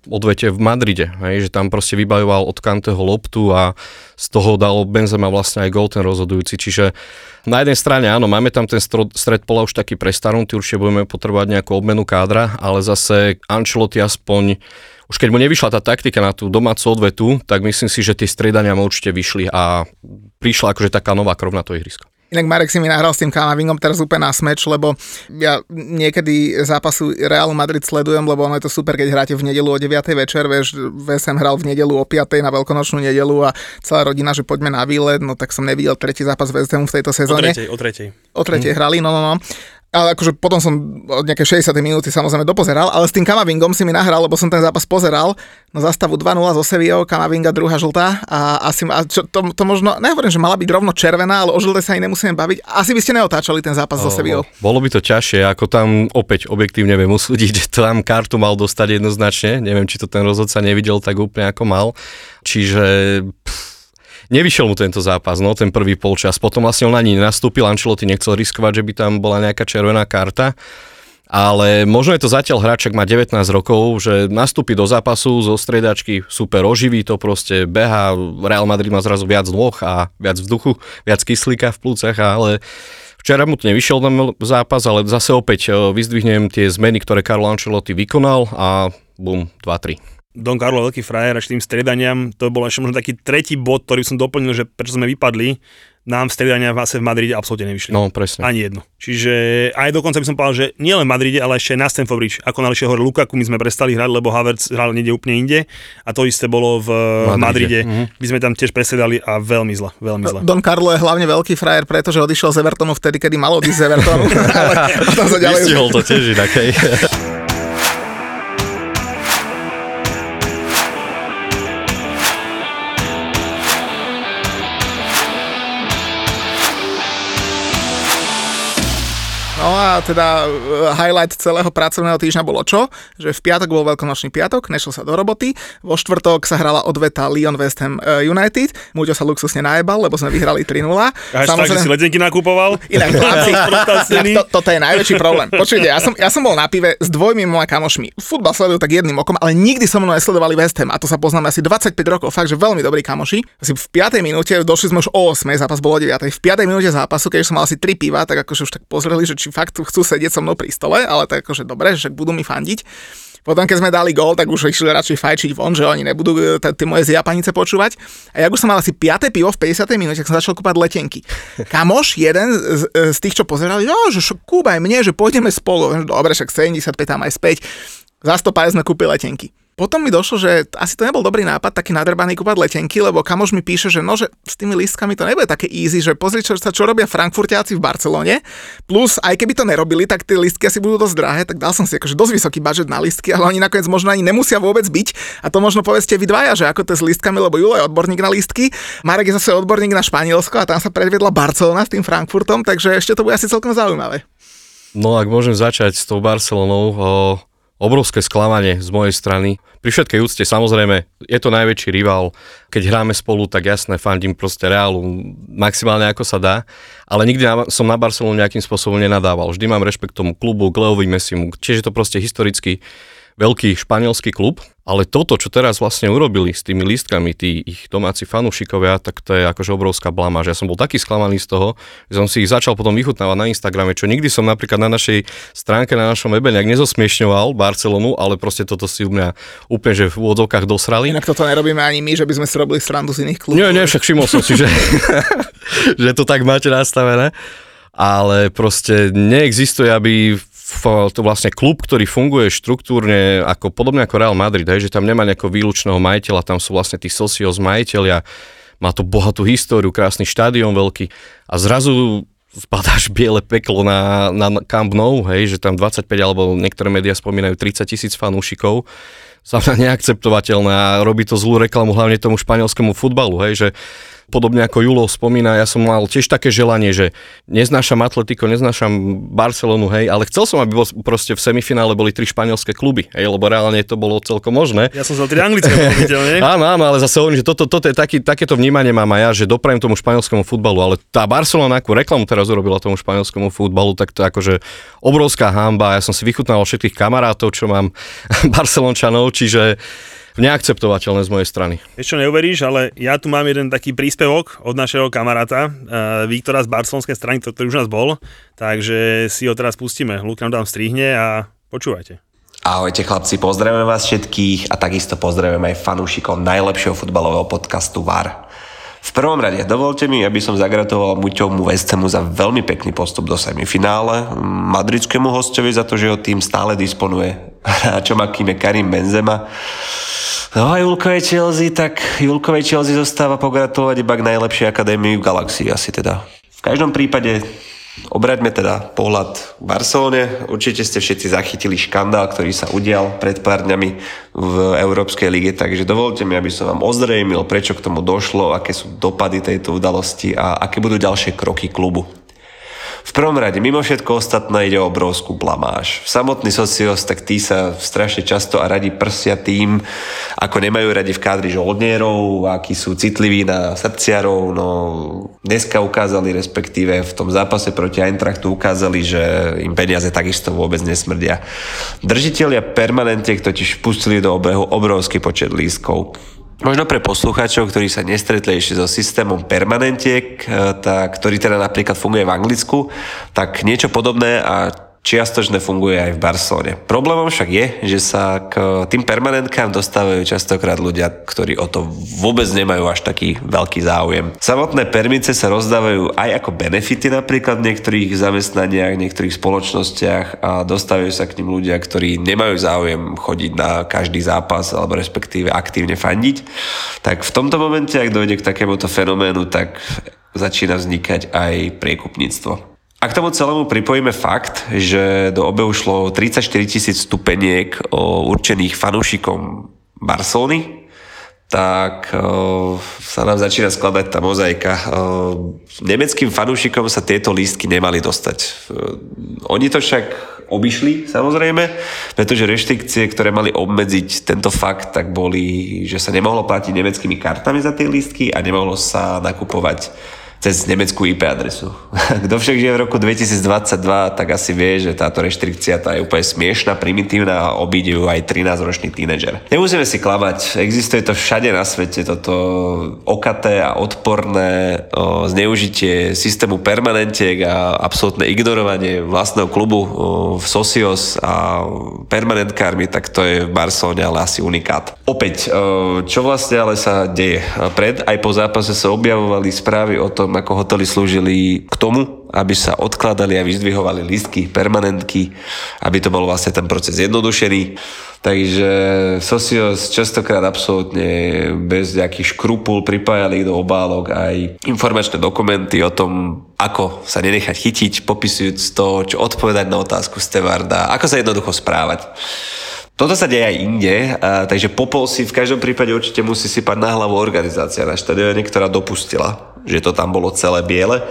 odvete v Madride, hej, že tam proste vybajoval od Kanteho loptu a z toho dal Benzema vlastne aj gól ten rozhodujúci, čiže na jednej strane áno, máme tam ten stred pola už taký prestarnutý, určite budeme potrebovať nejakú obmenu kádra, ale zase Ancelotti aspoň už keď mu nevyšla tá taktika na tú domácu odvetu, tak myslím si, že tie striedania mu určite vyšli a prišla akože taká nová krv na to ihrisko. Inak Marek si mi nahral s tým Kamavingom teraz úplne na smeč, lebo ja niekedy zápasu Realu Madrid sledujem, lebo ono je to super, keď hráte v nedelu o 9. večer, vieš, VSM hral v nedelu o 5. na veľkonočnú nedelu a celá rodina, že poďme na výlet, no tak som nevidel tretí zápas VSM v tejto O sezóne. tretej, o tretej. O tretej hrali, no, no, no. Ale akože potom som od nejaké 60. minúty samozrejme dopozeral, ale s tým Kamavingom si mi nahral, lebo som ten zápas pozeral. No zastavu 2-0 zo Sevillou, Kamavinga druhá žltá a asi a čo, to, to, možno, nehovorím, že mala byť rovno červená, ale o žlté sa ani nemusíme baviť. Asi by ste neotáčali ten zápas so Sevillou. Bolo by to ťažšie, ako tam opäť objektívne viem usúdiť, že tam kartu mal dostať jednoznačne. Neviem, či to ten rozhodca nevidel tak úplne ako mal. Čiže pff, nevyšiel mu tento zápas, no ten prvý polčas. Potom vlastne on ani nenastúpil, Ancelotti nechcel riskovať, že by tam bola nejaká červená karta. Ale možno je to zatiaľ hráč, ak má 19 rokov, že nastúpi do zápasu zo striedačky, super oživí to proste, beha, Real Madrid má zrazu viac nôh a viac vzduchu, viac kyslíka v plúcach, ale Včera mu to nevyšiel ten zápas, ale zase opäť e, vyzdvihnem tie zmeny, ktoré Carlo Ancelotti vykonal a bum, 2-3. Don Carlo veľký frajer až tým striedaniam, to bol ešte možno taký tretí bod, ktorý som doplnil, že prečo sme vypadli. nám striedania v v Madride absolútne nevyšli. No, presne. Ani jedno. Čiže aj dokonca by som povedal, že nie len v Madride, ale ešte aj na Stamford Bridge. Ako nališie hore Lukaku, my sme prestali hrať, lebo Havertz hral niekde úplne inde. A to isté bolo v Madride. Madride. Mhm. My sme tam tiež presedali a veľmi zle, veľmi zle. Don Carlo je hlavne veľký frajer, pretože odišiel z Evertonu vtedy, kedy mal odísť z Evertonu. (laughs) ale potom sa ďalej... Vystihol to tiež inak, (laughs) a teda e, highlight celého pracovného týždňa bolo čo? Že v piatok bol veľkonočný piatok, nešiel sa do roboty, vo štvrtok sa hrala odveta Lyon West Ham e, United, Muďo sa luxusne najebal, lebo sme vyhrali 3-0. Hashtag, že si letenky nakupoval. Inak (laughs) chlapci, to, toto je najväčší problém. Počujte, ja som, ja som bol na pive s dvojmi mojimi kamošmi. Futbal sledujú tak jedným okom, ale nikdy so mnou nesledovali West Ham a to sa poznáme asi 25 rokov, fakt, že veľmi dobrí kamoši. Asi v 5. minúte, došli sme už o 8, zápas bol o 9. V 5. minúte zápasu, keď som mal asi 3 piva, tak akože už tak pozreli, že či fakt chcú sedieť so mnou pri stole, ale tak akože dobre, že budú mi fandiť. Potom, keď sme dali gól, tak už išli radšej fajčiť von, že oni nebudú e, tie moje zjapanice počúvať. A ja už som mal asi 5. pivo v 50. minúte, tak som začal kúpať letenky. (laughs) Kamoš, jeden z, z tých, čo pozerali, jo, že kúpaj mne, že pôjdeme spolu. Dobre, však 75 tam aj späť. Za 100 sme kúpili letenky. Potom mi došlo, že asi to nebol dobrý nápad taký nadrbaný kúpať letenky, lebo kamož mi píše, že no, že s tými listkami to nebude také easy, že pozri, čo, sa čo robia frankfurtiaci v Barcelone, plus aj keby to nerobili, tak tie listky asi budú dosť drahé, tak dal som si akože dosť vysoký budget na listky, ale oni nakoniec možno ani nemusia vôbec byť. A to možno povedzte vy dvaja, že ako to s listkami, lebo Julo je odborník na listky, Marek je zase odborník na Španielsko a tam sa predvedla Barcelona s tým Frankfurtom, takže ešte to bude asi celkom zaujímavé. No ak môžem začať s tou Barcelonou, o, obrovské sklamanie z mojej strany. Pri všetkej úcte samozrejme je to najväčší rival. Keď hráme spolu, tak jasné, fandím proste Reálu maximálne ako sa dá, ale nikdy som na Barcelonu nejakým spôsobom nenadával. Vždy mám rešpekt tomu klubu, k Leovi Messimu. Čiže je to proste historicky veľký španielský klub, ale toto, čo teraz vlastne urobili s tými lístkami, tí ich domáci fanúšikovia, tak to je akože obrovská blamáž. Ja som bol taký sklamaný z toho, že som si ich začal potom vychutnávať na Instagrame, čo nikdy som napríklad na našej stránke, na našom webe nejak nezosmiešňoval Barcelonu, ale proste toto si u mňa úplne, že v úvodzovkách dosrali. Inak toto nerobíme ani my, že by sme si robili srandu z iných klubov. Nie, nie, však všimol som si, že, (laughs) že to tak máte nastavené, ale proste neexistuje, aby to vlastne klub, ktorý funguje štruktúrne ako podobne ako Real Madrid, hej, že tam nemá nejakého výlučného majiteľa, tam sú vlastne tí socios majiteľia, má to bohatú históriu, krásny štadión veľký a zrazu spadáš biele peklo na, na Camp Nou, hej, že tam 25 alebo niektoré médiá spomínajú 30 tisíc fanúšikov, za mňa neakceptovateľné a robí to zlú reklamu hlavne tomu španielskému futbalu, hej, že podobne ako Julo spomína, ja som mal tiež také želanie, že neznášam Atletico, neznášam Barcelonu, hej, ale chcel som, aby bol, proste v semifinále boli tri španielské kluby, hej, lebo reálne to bolo celkom možné. Ja som za tri anglické. (laughs) Áno, áno, ale zase hovorím, že toto, toto je taký, takéto vnímanie mám aj ja, že doprajem tomu španielskému futbalu, ale tá Barcelona, akú reklamu teraz urobila tomu španielskému futbalu, tak to je akože obrovská hamba. Ja som si vychutnal všetkých kamarátov, čo mám (laughs) Barcelončanov, čiže neakceptovateľné z mojej strany. Čo, neuveríš, ale ja tu mám jeden taký príspevok od našeho kamaráta, uh, Viktora z barcelonskej strany, ktorý už nás bol, takže si ho teraz pustíme. Luk nám tam strihne a počúvajte. Ahojte chlapci, pozdravujeme vás všetkých a takisto pozdravujeme aj fanúšikov najlepšieho futbalového podcastu VAR. V prvom rade dovolte mi, aby som zagratuloval Muťovmu West Hamu za veľmi pekný postup do semifinále, madridskému hostovi za to, že ho tým stále disponuje hráčom akým je Karim Benzema. No a Julkovej Chelsea, tak Julkovej Chelsea zostáva pogratulovať iba k najlepšej akadémii v galaxii asi teda. V každom prípade Obraťme teda pohľad k Barcelone. Určite ste všetci zachytili škandál, ktorý sa udial pred pár dňami v Európskej lige, takže dovolte mi, aby som vám ozrejmil, prečo k tomu došlo, aké sú dopady tejto udalosti a aké budú ďalšie kroky klubu. V prvom rade, mimo všetko ostatné ide o obrovskú blamáž. Samotný socios, tak tí sa strašne často a radi prsia tým, ako nemajú radi v kádri žoldnierov, akí sú citliví na srdciarov, no dneska ukázali, respektíve v tom zápase proti Eintrachtu ukázali, že im peniaze takisto vôbec nesmrdia. Držiteľia permanentiek totiž pustili do obehu obrovský počet lístkov. Možno pre poslucháčov, ktorí sa nestretli ešte so systémom permanentiek, tak, ktorý teda napríklad funguje v Anglicku, tak niečo podobné a čiastočne funguje aj v Barcelone. Problémom však je, že sa k tým permanentkám dostávajú častokrát ľudia, ktorí o to vôbec nemajú až taký veľký záujem. Samotné permice sa rozdávajú aj ako benefity napríklad v niektorých zamestnaniach, niektorých spoločnostiach a dostávajú sa k ním ľudia, ktorí nemajú záujem chodiť na každý zápas alebo respektíve aktívne fandiť. Tak v tomto momente, ak dojde k takémuto fenoménu, tak začína vznikať aj priekupníctvo. A k tomu celému pripojíme fakt, že do obehu šlo 34 tisíc stupeniek určených fanúšikom Barcelony, tak uh, sa nám začína skladať tá mozaika. Uh, nemeckým fanúšikom sa tieto lístky nemali dostať. Oni to však obišli, samozrejme, pretože reštrikcie, ktoré mali obmedziť tento fakt, tak boli, že sa nemohlo platiť nemeckými kartami za tie lístky a nemohlo sa nakupovať cez nemeckú IP adresu. (laughs) Kto však žije v roku 2022, tak asi vie, že táto reštrikcia tá je úplne smiešná, primitívna a obíde ju aj 13-ročný tínedžer. Nemusíme si klamať, existuje to všade na svete, toto okaté a odporné o, zneužitie systému permanentiek a absolútne ignorovanie vlastného klubu o, v Socios a permanentkármi, tak to je v Barcelone ale asi unikát. Opäť, o, čo vlastne ale sa deje? Pred aj po zápase sa objavovali správy o tom, tom, ako hotely slúžili k tomu, aby sa odkladali a vyzdvihovali listky, permanentky, aby to bol vlastne ten proces jednodušený. Takže Socios častokrát absolútne bez nejakých škrupul pripájali do obálok aj informačné dokumenty o tom, ako sa nenechať chytiť, popisujúc to, čo odpovedať na otázku Stevarda, ako sa jednoducho správať. Toto sa deje aj inde, a, takže Popol si v každom prípade určite musí sypať na hlavu organizácia na štadióne, ktorá dopustila že to tam bolo celé biele.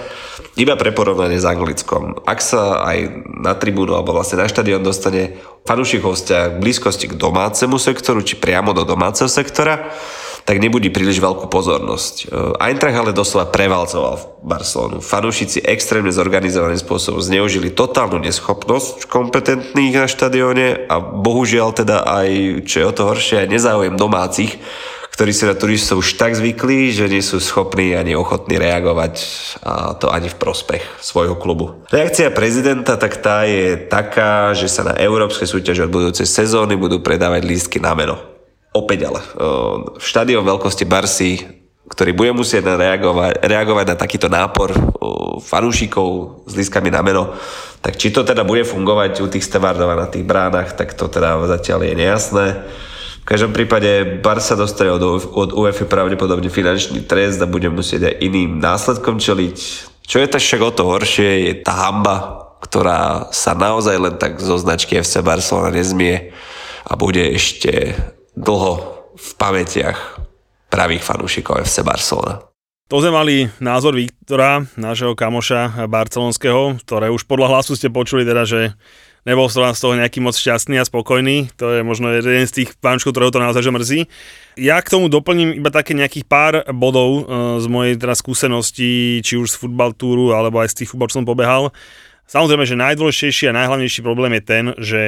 Iba pre porovnanie s Anglickom. Ak sa aj na tribúnu alebo vlastne na štadión dostane fanúšik hostia k blízkosti k domácemu sektoru či priamo do domáceho sektora, tak nebudí príliš veľkú pozornosť. E, Eintracht ale doslova prevalcoval Barcelonu. Fanúšici extrémne zorganizovaným spôsobom zneužili totálnu neschopnosť kompetentných na štadióne a bohužiaľ teda aj, čo je o to horšie, aj nezáujem domácich, ktorí si na turistov už tak zvykli, že nie sú schopní ani ochotní reagovať a to ani v prospech svojho klubu. Reakcia prezidenta tak tá je taká, že sa na európske súťaže od budúcej sezóny budú predávať lístky na meno. Opäť ale. V štadión veľkosti Barsy ktorý bude musieť reagovať, reagovať na takýto nápor fanúšikov s lístkami na meno, tak či to teda bude fungovať u tých stevardov na tých bránach, tak to teda zatiaľ je nejasné. V každom prípade Barca dostane od, od UEFA pravdepodobne finančný trest a bude musieť aj iným následkom čeliť. Čo je to však o to horšie, je tá hamba, ktorá sa naozaj len tak zo značky FC Barcelona nezmie a bude ešte dlho v pamätiach pravých fanúšikov FC Barcelona. To sme mali názor Viktora, nášho kamoša barcelonského, ktoré už podľa hlasu ste počuli teda, že nebol som z toho nejaký moc šťastný a spokojný. To je možno jeden z tých pánčkov, ktorého to naozaj že mrzí. Ja k tomu doplním iba také nejakých pár bodov e, z mojej teda skúsenosti, či už z futbal túru, alebo aj z tých futbal, čo som pobehal. Samozrejme, že najdôležitejší a najhlavnejší problém je ten, že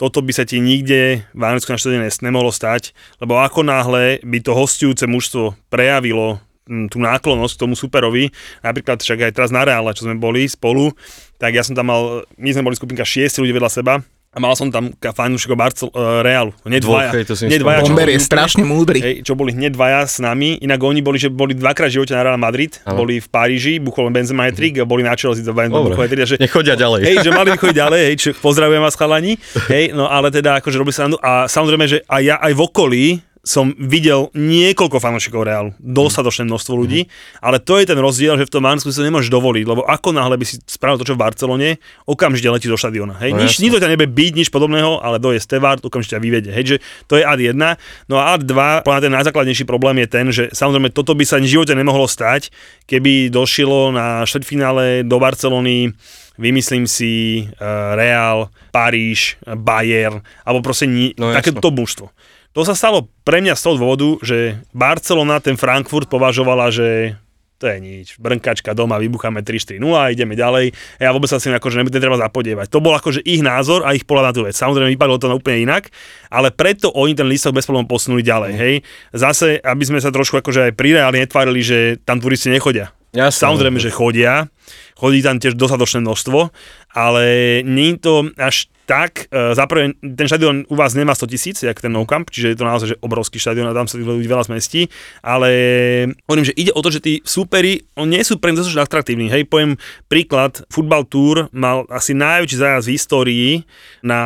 toto by sa ti nikde v Anglicku na štadióne nemohlo stať, lebo ako náhle by to hostujúce mužstvo prejavilo tú náklonnosť k tomu superovi, napríklad však aj teraz na Reále, čo sme boli spolu, tak ja som tam mal, my sme boli skupinka 6 ľudí vedľa seba, a mal som tam fanúšikov Barcel, uh, Realu. Hneď dvaja. Hej, to si hneď dvaja Bomber je strašne múdry. Hej, čo boli hneď dvaja s nami. Inak oni boli, že boli dvakrát v živote na Real Madrid. Ano. Boli v Paríži, buchol Benzema hetrik a boli na Chelsea do Benzema hetrik. Že, Nechodia ďalej. Hej, že mali (laughs) chodiť ďalej, hej, čo, pozdravujem vás chalani. Hej, no ale teda akože robili sa a samozrejme, že aj ja aj v okolí som videl niekoľko fanúšikov Realu, dostatočné množstvo ľudí, mm. ale to je ten rozdiel, že v tom Mánsku si to nemôžeš dovoliť, lebo ako náhle by si spravil to, čo v Barcelone, okamžite letí do štadiona. Hej, no, nič, nikto ťa nebe byť, nič podobného, ale doje Stevard, okamžite ťa vyvedie. Hej, že to je ad 1. No a ad 2, podľa ten najzákladnejší problém je ten, že samozrejme toto by sa v živote nemohlo stať, keby došilo na štvrťfinále do Barcelony vymyslím si uh, Real, Paríž, Bayern, alebo proste ni- no, takéto mužstvo. To sa stalo pre mňa z toho dôvodu, že Barcelona ten Frankfurt považovala, že to je nič, brnkačka doma, vybucháme 3-4-0 a ideme ďalej. Ja vôbec sa s tým akože netreba zapodievať. To bol akože ich názor a ich pohľad na tú vec. Samozrejme vypadlo to úplne inak, ale preto oni ten listok bez problémov posunuli ďalej. Hej. Zase, aby sme sa trošku akože aj prireálne netvárili, že tam turisti nechodia. Jasne, Samozrejme, že chodia. Chodí tam tiež dostatočné množstvo, ale nie je to až tak, uh, zaprvé, ten štadión u vás nemá 100 tisíc, jak ten No Camp, čiže je to naozaj že obrovský štadión a tam sa tých ľudí veľa zmestí, ale hovorím, že ide o to, že tí súperi, oni nie sú pre nich dostatočne atraktívni, hej, poviem príklad, Football Tour mal asi najväčší zájazd v histórii na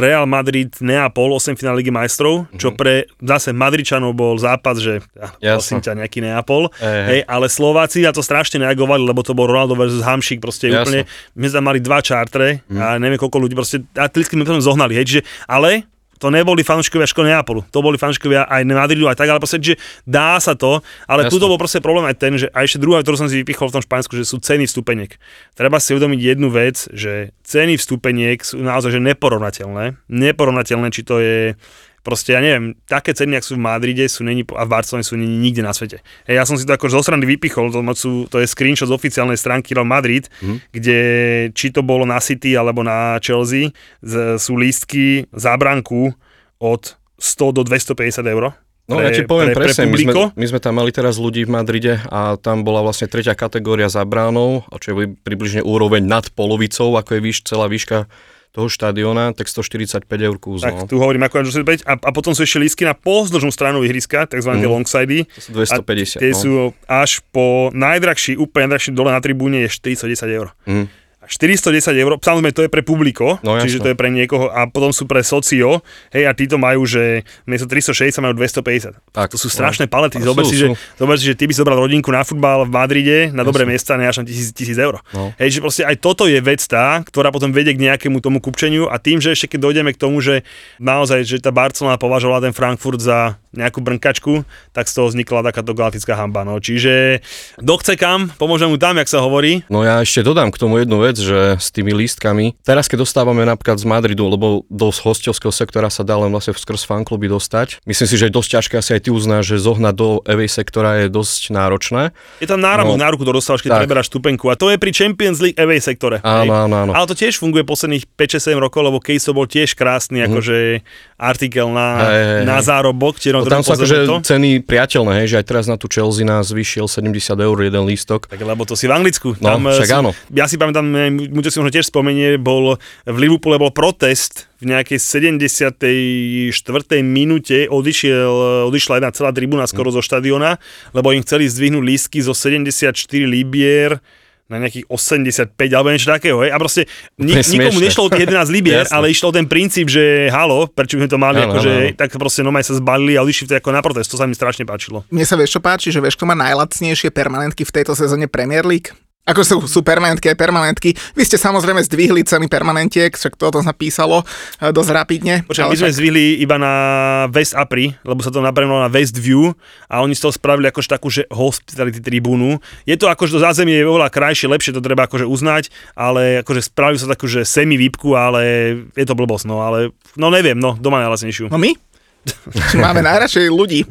Real Madrid Neapol, 8 finále Ligy majstrov, čo pre zase Madričanov bol zápas, že ja, prosím ťa, nejaký Neapol, hej, ale Slováci na to strašne reagovali, lebo to bol Ronaldo versus Hamšik, proste Jasno. úplne, my sme tam mali dva čártre a neviem koľko ľudí, proste atleticky sme zohnali, hej, čiže, ale to neboli fanúšikovia školy Neapolu, to boli fanúšikovia aj Madridu aj tak, ale proste, že dá sa to, ale Jasno. tu bol proste problém aj ten, že a ešte druhá, ktorú som si vypichol v tom Španielsku, že sú ceny vstupeniek. Treba si uvedomiť jednu vec, že ceny vstupeniek sú naozaj že neporovnateľné. Neporovnateľné, či to je proste, ja neviem, také ceny, ak sú v Madride, sú není, a v Barcelone sú není nikde na svete. Hej, ja som si to ako zo strany vypichol, to, sú, to je screenshot z oficiálnej stránky Real Madrid, Mhm. kde či to bolo na City alebo na Chelsea, z, sú lístky za branku od 100 do 250 eur. No ja ti poviem pre, presne, pre my, sme, my sme tam mali teraz ľudí v Madride a tam bola vlastne tretia kategória za bránou, a čo je približne úroveň nad polovicou, ako je výš, celá výška toho štadiona, tak 145 eur kúz. Tak no. tu hovorím ako 145 a, a potom sú ešte lístky na pozdĺžnú stranu ihriska, tzv. Mm. To sú 250, A tie no. sú až po najdrahší, úplne najdrahší dole na tribúne je 410 eur. Mm. A 410 eur, samozrejme to je pre publiko, No, čiže to je pre niekoho a potom sú pre socio, hej, a títo majú, že miesto 360 majú 250. Tak, to sú no. strašné palety, Sú, zober si, že, zober si, že ty by si zobral rodinku na futbal v Madride, na dobré miesta, neáš na 1000, 1000 eur. No. Hej, že proste aj toto je vec tá, ktorá potom vedie k nejakému tomu kupčeniu a tým, že ešte keď dojdeme k tomu, že naozaj, že tá Barcelona považovala ten Frankfurt za nejakú brnkačku, tak z toho vznikla takáto galactická hamba. No. Čiže kto chce kam, pomôžem mu tam, jak sa hovorí. No ja ešte dodám k tomu jednu vec, že s tými lístkami, teraz keď dostávame napríklad z Madridu, lebo do hostovského sektora sa dá len vlastne skrz fankluby dostať, myslím si, že je dosť ťažké, asi aj ty uznáš, že zohnať do EV sektora je dosť náročné. Je tam náramok No. na ruku, to dostávaš, keď preberáš stupenku. A to je pri Champions League away sektore. Áno, áno, áno. Ale to tiež funguje posledných 5-6-7 rokov, lebo case bol tiež krásny, akože artikel na, hej, na zárobok. Tam sú akože ceny priateľné, hej, že aj teraz na tú Chelsea nás vyšiel 70 eur jeden lístok. Tak lebo to si v Anglicku. No, tam, eh, však áno. Ja si pamätám, eh, Muťo si možno tiež spomenie, bol v Liverpoole bol protest v nejakej 74. minúte odišiel, odišla jedna celá tribúna skoro zo štadiona, lebo im chceli zdvihnúť lístky zo 74 libier na nejakých 85 alebo niečo takého. Hej? A proste ni- Úplne nikomu nešlo o tých 11 libier, ale išlo o ten princíp, že halo, prečo by sme to mali, Áno, akože, hej, tak proste nomaj sa zbalili a odišli to ako na protest. To sa mi strašne páčilo. Mne sa vieš čo páči, že vieš, kto má najlacnejšie permanentky v tejto sezóne Premier League? Ako sú, sú permanentky aj permanentky. Vy ste samozrejme zdvihli ceny permanentiek, však to o tom sa písalo e, dosť rapidne. Počkaj, my sme však- zvihli iba na West Apri, lebo sa to napravilo na West View a oni z toho spravili akože takú, že hospitality tribúnu. Je to akože to zázemie je oveľa krajšie, lepšie, to treba akože uznať, ale akože spravili sa takú, že semi výpku, ale je to blbosť, no ale, no neviem, no, doma najlasnejšiu. No my? (laughs) Máme najradšej ľudí. (laughs)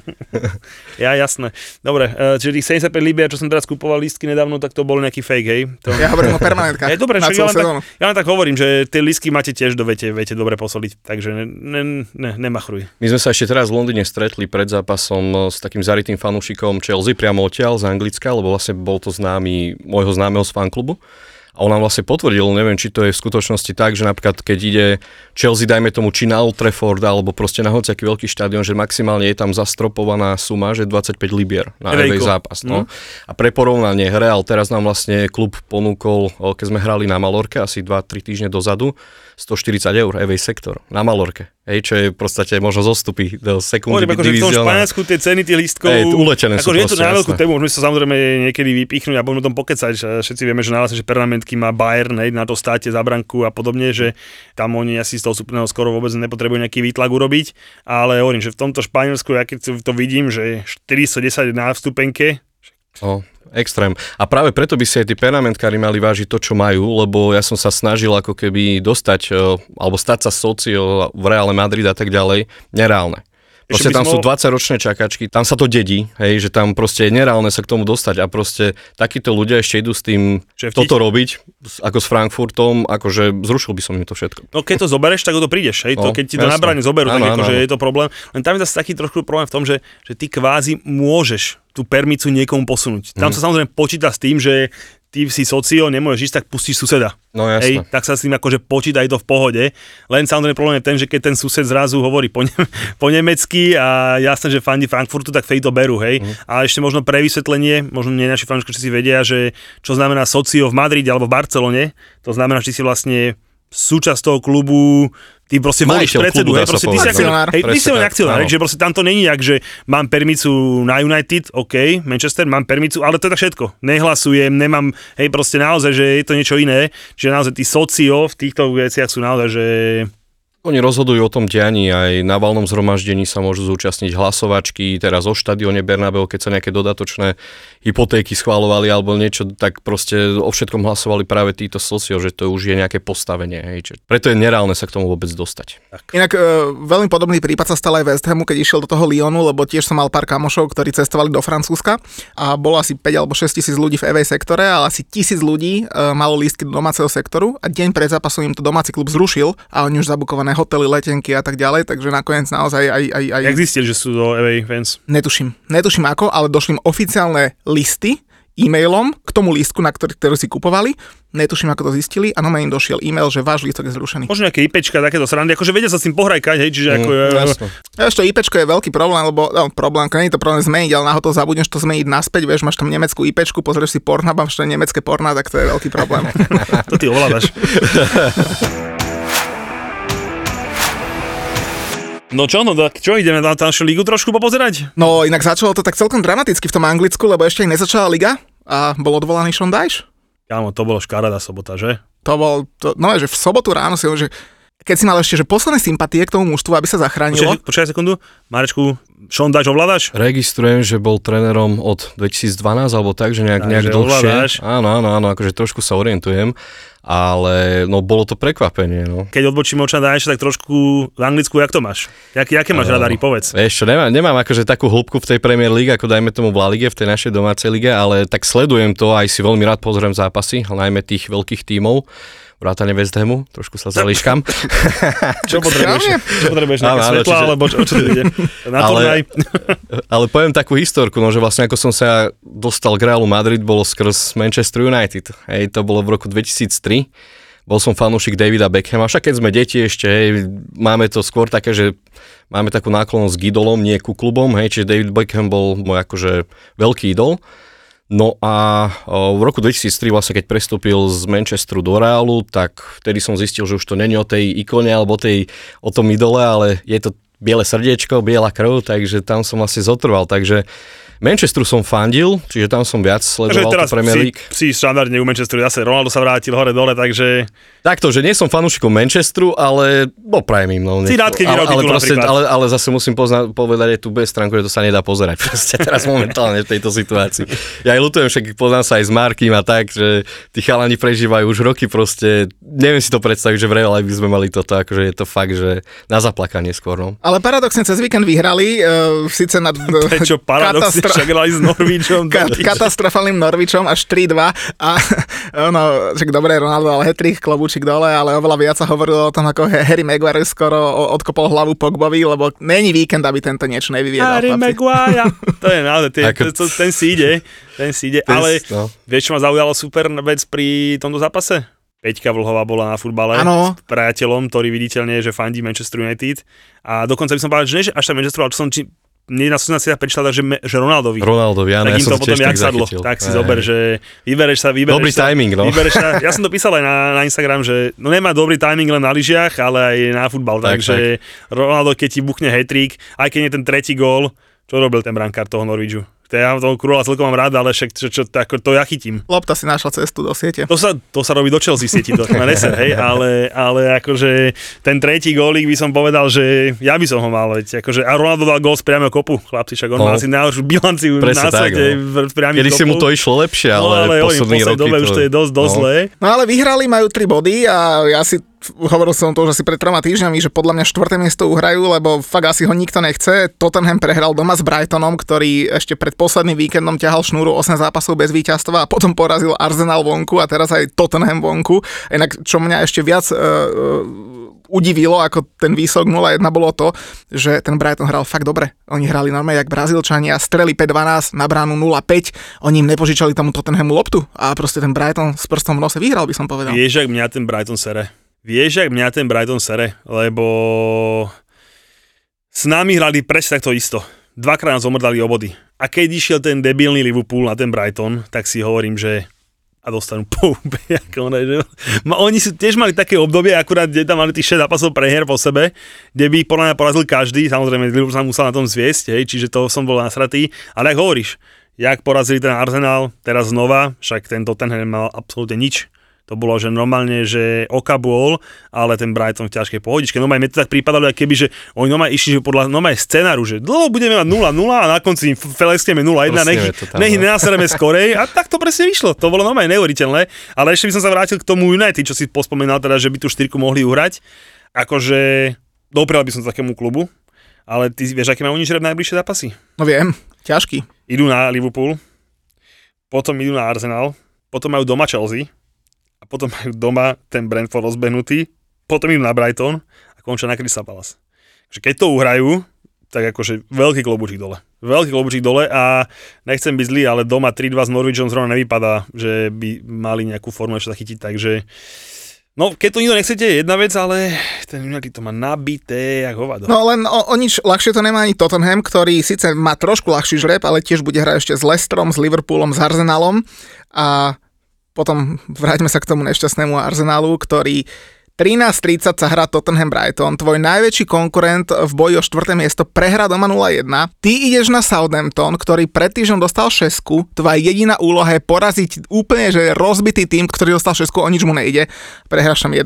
Ja, jasné. Dobre, e, čiže tých 75 libier, čo som teraz kupoval lístky nedávno, tak to bol nejaký fake, hej? To... Ja hovorím o permanentkách. (laughs) Je dobre, na ja len, tak, ja len tak hovorím, že tie lístky máte tiež do viete, viete dobre posoliť, takže ne, ne, ne, nemachruj. My sme sa ešte teraz v Londýne stretli pred zápasom s takým zarytým fanúšikom Chelsea priamo odtiaľ z Anglicka, lebo vlastne bol to známy môjho známeho z fanklubu. A on nám vlastne potvrdil, neviem, či to je v skutočnosti tak, že napríklad keď ide Chelsea, dajme tomu, či na Old Trafford, alebo proste na hociaký veľký štadión, že maximálne je tam zastropovaná suma, že 25 libier na evej zápas. No. A pre porovnanie, Real teraz nám vlastne klub ponúkol, keď sme hrali na Malorke asi 2-3 týždne dozadu, 140 eur evej sektor na Malorke. Hej, čo je v podstate možno zostupy do sekundy Hovorím, akože v tom. Španielsku tie ceny tých lístkov... Hej, uletené sú akože je to na veľkú tému, môžeme sa samozrejme niekedy vypichnúť a budeme o tom pokecať. že Všetci vieme, že najlepšie, že permanentky má Bayern, hej, na to státe za branku a podobne, že tam oni asi z toho súpneho skoro vôbec nepotrebujú nejaký výtlak urobiť, ale hovorím, že v tomto Španielsku, ja keď to vidím, že 410 na vstupenke, No, extrém. A práve preto by si aj tí pernamentkári mali vážiť to, čo majú, lebo ja som sa snažil ako keby dostať, e, alebo stať sa socio v Reále Madrid a tak ďalej, nereálne. Proste tam si sú mohol- 20-ročné čakačky, tam sa to dedí, hej, že tam proste je nereálne sa k tomu dostať a proste takíto ľudia ešte idú s tým Šeftiť? toto robiť, ako s Frankfurtom, akože zrušil by som im to všetko. No keď to zobereš, tak o to prídeš. Hej? to, No, keď ti to jasné. na bráne zoberú, tak Áno, áno, akože je to problém. Len tam je zase taký trošku problém v tom, že, že ty kvázi môžeš tú permicu niekomu posunúť. Tam Mhm. sa samozrejme počíta s tým, že ty si socio, nemôžeš ísť, tak pustíš suseda. No jasné. Hej, tak sa s tým akože počíta, je to v pohode. Len samozrejme problém je ten, že keď ten sused zrazu hovorí po, ne- (laughs) po nemecky a jasné, že fandi Frankfurtu, tak vtedy to berú, hej. Mm. A ešte možno pre vysvetlenie, možno nie naši fanúšky si vedia, že čo znamená socio v Madride alebo v Barcelone, to znamená, že si vlastne súčasť toho klubu, ty proste volíš predsedu, hej, proste ty si Akcionár. hej, ty si len akcionár, že proste tam to není jak, že mám permicu na United, OK, Manchester, mám permicu, ale to je tak všetko. Nehlasujem, nemám, hej, proste naozaj, že je to niečo iné, že naozaj tí socio v týchto veciach sú naozaj, že Oni rozhodujú o tom dianí, aj na valnom zhromaždení sa môžu zúčastniť hlasovačky, teraz o štadióne Bernabeu, keď sa nejaké dodatočné hypotéky schválovali alebo niečo, tak proste o všetkom hlasovali práve títo socio, že to už je nejaké postavenie. Hej. Preto je nereálne sa k tomu vôbec dostať. Inak e, veľmi podobný prípad sa stal aj West Hamu, keď išiel do toho Lyonu, lebo tiež som mal pár kamošov, ktorí cestovali do Francúzska a bolo asi 5 alebo 6 tisíc ľudí v EV sektore, ale asi tisíc ľudí e, malo lístky do domáceho sektoru a deň pred zápasom im to domáci klub zrušil a oni už zabukované hotely, letenky a tak ďalej, takže nakoniec naozaj aj, aj, aj jak zistili, že sú do away fans. netuším, netuším ako, ale došli im oficiálne listy e-mailom k tomu lístku, na ktorý, ktorý si kupovali. Netuším, ako to zistili a nome im došiel e-mail, že váš lístok je zrušený. Možno nejaké IPčka, takéto srandy, akože vedia sa s tým pohrajkať, hej, čiže ako... Mm, Mm, jasné. Ešte IPčko je veľký problém, lebo no, problém, nie je to problém zmeniť, ale náhodou zabudneš to zmeniť naspäť, vieš, máš tam nemeckú IPčku, pozrieš si Pornhub, máš tam nemecké porna, tak to je veľký problém. (laughs) to ty ovládaš. (laughs) No čo, no tak čo, ideme na našu ligu trošku popozerať? No inak začalo to tak celkom dramaticky v tom Anglicku, lebo ešte aj nezačala liga a bol odvolaný Sean Dyche. Kámo, to bolo škaredá sobota, že? To bol, to, no že v sobotu ráno si že keď si mal ešte že posledné sympatie k tomu mužstvu, aby sa zachránilo. Počkaj, počkaj sekundu. Marečku, Sean Dyche ovládaš? Registrujem, že bol trénerom od 2012 alebo tak, že nejak, Takže nejak ovládáš. dlhšie. Áno, áno, áno, akože trošku sa orientujem, ale no bolo to prekvapenie, no. Keď odbočíme od Sean Dyche, tak trošku v Anglicku, jak to máš? Jak, jaké máš No. radary, povedz. Vieš čo, nemám, nemám akože takú hĺbku v tej Premier League, ako dajme tomu v La Lige, v tej našej domácej lige, ale tak sledujem to, aj si veľmi rád pozriem zápasy, najmä tých veľkých tímov, vrátane West Hamu, trošku sa zališkam. (laughs) Čo potrebuješ? Čo potrebuješ? Nejaké Áno, svetla, čiže- alebo čo, čo ide? Na Ale- turnaj? (laughs) ale poviem takú historku, no, že vlastne ako som sa dostal k Realu Madrid, bolo skrz Manchester United. Hej, to bolo v roku 2003. Bol som fanúšik Davida Beckhama, však keď sme deti ešte, hej, máme to skôr také, že máme takú náklonnosť k idolom, nie ku klubom, hej, čiže David Beckham bol môj akože veľký idol. No a v roku 2003 vlastne keď prestúpil z Manchesteru do Realu, tak vtedy som zistil, že už to není o tej ikone alebo tej, o tom idole, ale je to biele srdiečko, biela krv, takže tam som vlastne zotrval, takže Manchesteru som fandil, čiže tam som viac sledoval teraz to Premier si, League. si štandardne u Manchesteru, zase Ronaldo sa vrátil hore-dole, takže Takto, že nie som fanúšikom Manchesteru, ale no prajem im. No, Si rád, keď ale, ale, proste, ale, ale zase musím pozna, povedať aj tú bez stránku, že to sa nedá pozerať (laughs) proste teraz momentálne v tejto situácii. Ja aj ľutujem, však poznám sa aj s Markým a tak, že tí chalani prežívajú už roky proste, neviem si to predstaviť, že v Real by sme mali toto, akože je to fakt, že na zaplakanie skôr. No. Ale paradoxne cez víkend vyhrali, uh, síce nad (laughs) prečo paradoxne však hrali s Norvíčom. (laughs) ka- katastrofálnym Norvičom až 3-2 a (laughs) ono, však dobre, Ronaldo ale hetrik, klobúčik dole, ale oveľa viac sa hovorilo o tom, ako Harry Maguire skoro odkopol hlavu Pogbovi, lebo není víkend, aby tento niečo nevyviedal. Harry. Maguire. (laughs) To je naozaj, tie, Ako- ten si ide, ten si ide, Ten ale no. vieš, čo ma zaujalo super vec pri tomto zápase? Peťka Vlhová bola na futbale Áno. s priateľom, ktorý viditeľne je, že fandí Manchester United. A dokonca by som povedal, že nie, že až tak Manchester, ale čo som či, mne na sociálnych prečítal, že, že Ronaldovi. Ronaldovi, áno, tak ja im to to potom jak tak sadlo. zachytil. Tak si Hej. zober, že vybereš sa, vybereš Dobrý sa, timing, no. Vybereš sa, (laughs) ja som to písal aj na, na Instagram, že no nemá dobrý timing len na lyžiach, ale aj na futbal, Tak, takže Ronaldo, keď ti buchne hetrik, aj keď je ten tretí gól, čo robil ten brankár toho Norvidžu? To ja toho Krula celkom mám rád, ale však čo, čo, to, ako, to ja chytím. Lopta si našla cestu do siete. To sa, to sa robí do Chelsea sieti, to ma neser, hej, (laughs) ale, ale akože ten tretí gólík by som povedal, že ja by som ho mal, veď, akože, a Ronaldo dal gól z priamého kopu, chlapci, však on No. má asi najhoršiu bilanciu Presne na tak, svete no. priamých Kedy si mu to išlo lepšie, No, ale, ale oni v posledný roky dobe už to je dosť, dosť no. zlé. No ale vyhrali, majú 3 body a ja si hovoril som to už asi pred troma týždňami, že podľa mňa štvrté miesto uhrajú, lebo fakt asi ho nikto nechce. Tottenham prehral doma s Brightonom, ktorý ešte pred posledným víkendom ťahal šnúru 8 zápasov bez víťazstva a potom porazil Arsenal vonku a teraz aj Tottenham vonku. Inak čo mňa ešte viac uh, udivilo, ako ten výsledok 0-1 bolo to, že ten Brighton hral fakt dobre. Oni hrali normálne jak Brazílčania, streli 5-12 na bránu 0-5, oni im nepožičali tomu Tottenhamu loptu a proste ten Brighton s prstom v nose vyhral, by som povedal. Vieš, ak mňa ten Brighton sere. Vieš, ak mňa ten Brighton sere, lebo s nami hrali presne takto isto. Dvakrát nás omrdali obody. A keď išiel ten debilný Liverpool na ten Brighton, tak si hovorím, že a dostanú (laughs) po. Že... Oni sú, tiež mali také obdobie, akurát, kde tam mali tých 6 zápasov preher po sebe, kde by podľa mňa porazil každý, samozrejme Liverpool sa musel na tom zviesť, hej, čiže to som bol nasratý, ale ak hovoríš, jak porazili ten Arsenal, teraz znova, však ten Tottenham mal absolútne nič to bolo, že normálne, že oka bol, ale ten Brighton v ťažkej pohodičke. Normálne mi to tak pripadalo, keby, že oni normálne išli že podľa normálne scenáru, že dlho budeme mať 0-0 a na konci im feleskieme 0-1, nech, nech nenasereme skorej a tak to presne vyšlo. To bolo normálne neuveriteľné, ale ešte by som sa vrátil k tomu United, čo si pospomenal teda, že by tú štyrku mohli uhrať. Akože doprial by som takému klubu, ale ty vieš, aké majú nič najbližšie zápasy? No viem, ťažký. Idú na Liverpool, potom idú na Arsenal, potom majú doma Chelsea, potom majú doma ten Brentford rozbehnutý, potom idú na Brighton a končia na Crystal Palace. Keď to uhrajú, tak akože veľký klobučík dole. Veľký klobučík dole a nechcem byť zlý, ale doma 3-2 s Norwichom zrovna nevypadá, že by mali nejakú formu ešte zachytiť, takže No, keď to nikto nechcete, je jedna vec, ale ten United to má nabité, jak hovado. No len o, o nič ľahšie to nemá ani Tottenham, ktorý síce má trošku ľahší žreb, ale tiež bude hrať ešte s Leicesterom, s Liverpoolom, s Arsenalom a potom vráťme sa k tomu nešťastnému Arsenalu, ktorý 13.30 sa hrá Tottenham Brighton, tvoj najväčší konkurent v boji o 4. miesto prehrá doma 0-1. Ty ideš na Southampton, ktorý pred týždňom dostal 6, tvoja jediná úloha je poraziť úplne že rozbitý tým, ktorý dostal 6, o nič mu nejde, prehráš tam 1-0.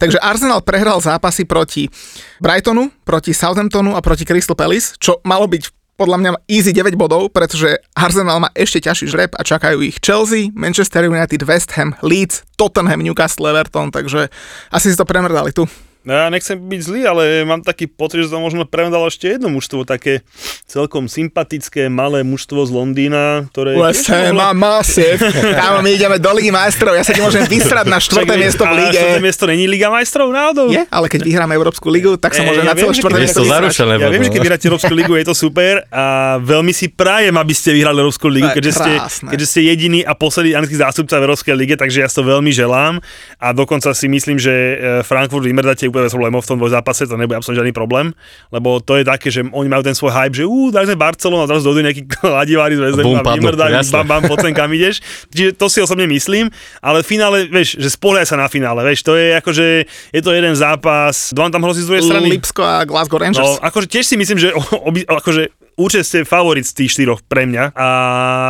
Takže Arsenal prehral zápasy proti Brightonu, proti Southamptonu a proti Crystal Palace, čo malo byť podľa mňa easy 9 bodov, pretože Arsenal má ešte ťažší žreb a čakajú ich Chelsea, Manchester United, West Ham, Leeds, Tottenham, Newcastle, Everton, takže asi si to premrdali tu. No ja nechcem byť zlý, ale mám taký pocit, že to možno premedalo ešte jedno mužstvo, také celkom sympatické, malé mužstvo z Londýna, ktoré... West Ham a Massive. Tam my ideme do Ligy majstrov, ja sa ti môžem vysrať na štvrté miesto v lige. A miesto není Liga majstrov náhodou? Je, ale keď vyhráme Európsku ligu, tak sa môže ja na celé štvrté miesto zaručené. Ja viem, že keď vyhráte Európsku ligu, je to super a veľmi si prajem, aby ste vyhrali Európsku ligu, keďže ste, keďže ste jediný a posledný anglický zástupca v Európskej lige, takže ja to veľmi želám a dokonca si myslím, že e, Frankfurt vymrdáte bez problémov v tom dvojzápase, to nebude absolútne žiadny problém, lebo to je také, že oni majú ten svoj hype, že ú, dali sme Barcelonu a zrazu dojdu nejaký (laughs) ladivári z Vezem a vymrdajú, bam, bam, poď kam ideš. Čiže to si osobne myslím, ale v finále, vieš, že spoliaj sa na finále, vieš, to je akože, je to jeden zápas, dvom tam hrozí z druhej strany. Lipsko a Glasgow Rangers. No, akože tiež si myslím, že (laughs) obi, akože určite ste favorit z tých štyroch pre mňa a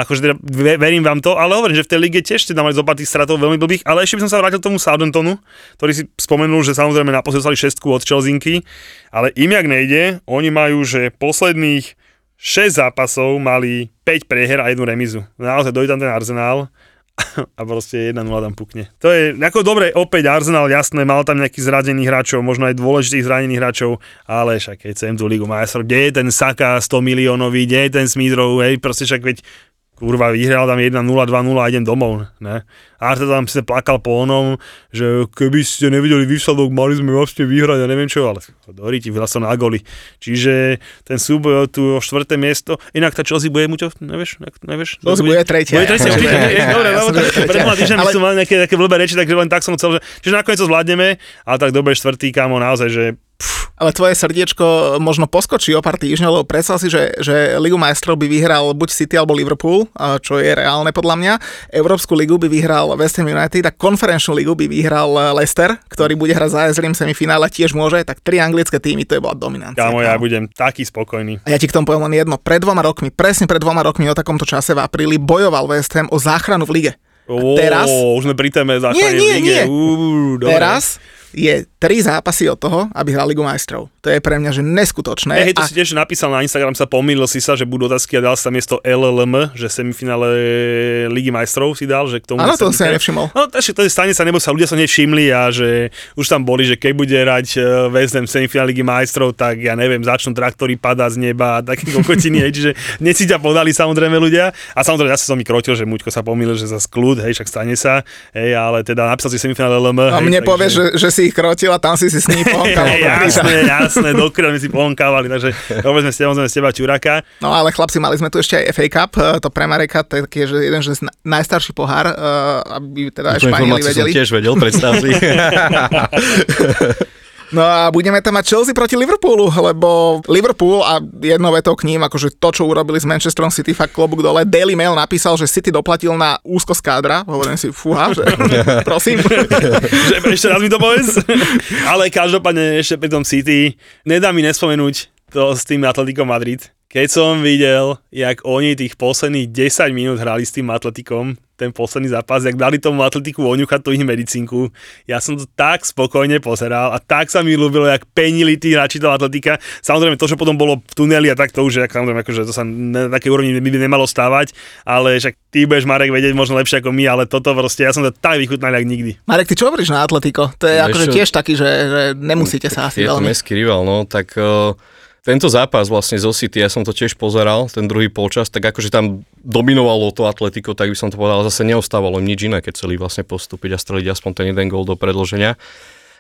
akože teda verím vám to, ale hovorím, že v tej lige tiež ste tam mali zopár stratov veľmi blbých, ale ešte by som sa vrátil k tomu Southamptonu, ktorý si spomenul, že samozrejme naposledy dostali šestku od Chelsinky, ale im jak nejde, oni majú, že posledných 6 zápasov mali 5 preher a jednu remizu. Naozaj dojde tam ten Arsenal a proste 1-0 tam pukne. To je ako dobre, opäť Arsenal, jasné, mal tam nejakých zradených hráčov, možno aj dôležitých zranených hráčov, ale však keď chcem tú ligu majstrov, kde je ten Saka 100 miliónový, kde je ten Smidrov, hej, proste však veď kurva, vyhral tam 1-0, 2-0 a idem domov, ne? A Arteta tam si plakal po onom, že keby ste nevideli výsledok, mali sme vlastne vyhrať a neviem čo, ale dorí ti som na goli. Čiže ten súboj tu o štvrté miesto, inak tá Chelsea bude mu nevieš? nevieš Chelsea bude tretia. Bude tretia, určite, dobre, lebo tak pred dvoma týždňami som mal nejaké také blbé reči, takže len tak som chcel, že, čiže nakoniec to zvládneme, ale tak dobre štvrtý, kámo, naozaj, že ale tvoje srdiečko možno poskočí o pár týždňov, lebo predstav si, že, že Ligu majstrov by vyhral buď City alebo Liverpool, čo je reálne podľa mňa. Európsku ligu by vyhral West Ham United a konferenčnú ligu by vyhral Leicester, ktorý bude hrať za Ezrim semifinále, tiež môže, tak tri anglické týmy, to je bola dominancia. Kámo, ja budem taký spokojný. A ja ti k tomu poviem len jedno. Pred dvoma rokmi, presne pred dvoma rokmi o takomto čase v apríli bojoval West Ham o záchranu v lige. A teraz... už sme pri téme záchrany nie, nie, v lige. Nie. Ú, teraz je tri zápasy od toho, aby hral Ligu majstrov. To je pre mňa že neskutočné. Hej, to a si tiež napísal na Instagram, sa pomýlil si sa, že budú otázky a dal tam miesto LLM, že semifinále Ligy majstrov si dal, že k tomu... Áno, to sa som nevšimol. No, takže to je stane sa, nebo sa ľudia sa nevšimli a že už tam boli, že keď bude hrať e, West Ham semifinále Ligy majstrov, tak ja neviem, začnú traktory padať z neba a také (laughs) kokotiny, hej, čiže neci ťa podali samozrejme ľudia. A samozrejme, ja som mi krotil, že Muťko sa pomýlil, že za skľud, hej, však stane sa, hej, ale teda napísal si semifinále LM. a hej, mne takže- povieš, že, že si ich krotil a tam si si s ním pohľadal. Hej, jasné, jasné, dokrát sme si pohonkávali, takže dobre sme s tebou, sme z teba čuraka. No ale chlapci, mali sme tu ešte aj FA Cup, eh, to pre Mareka, to je taký, že jeden že z na- najstarší pohár, eh, aby teda aj Španieli vedeli. tiež vedel, predstav si. (laughs) (laughs) No a budeme tam mať Chelsea proti Liverpoolu, lebo Liverpool a jednou vetou k ním, akože to, čo urobili s Manchesterom City, fakt klobúk dole. Daily Mail napísal, že City doplatil na úzkosť kádra. Hovorím si, fúha, že (laughs) prosím. že ešte raz mi to povedz. Ale každopádne ešte pri tom City, nedá mi nespomenúť to s tým Atletico Madrid. Keď som videl, jak oni tých posledných 10 minút hrali s tým Atletikom, ten posledný zápas, jak dali tomu Atletiku oňuchať tú ich medicínku, ja som to tak spokojne pozeral a tak sa mi ľúbilo, jak penili tí hráči toho Atletika. Samozrejme, to, čo potom bolo v tuneli a tak to už, jak, samozrejme, akože to sa na takej úrovni by nemalo stávať, ale však ty budeš Marek vedieť možno lepšie ako my, ale toto proste, ja som to tak vychutnal, jak nikdy. Marek, ty čo hovoríš na Atletico? To je Vieš akože tiež taký, že, že nemusíte sa asi Je to veľmi. mestský rival, no, tak uh, tento zápas vlastne zo City, ja som to tiež pozeral, ten druhý polčas, tak akože tam dominovalo to Atletico, tak by som to povedal, zase neostávalo im nič iné, keď chceli vlastne postúpiť a streliť aspoň ten jeden gól do predloženia.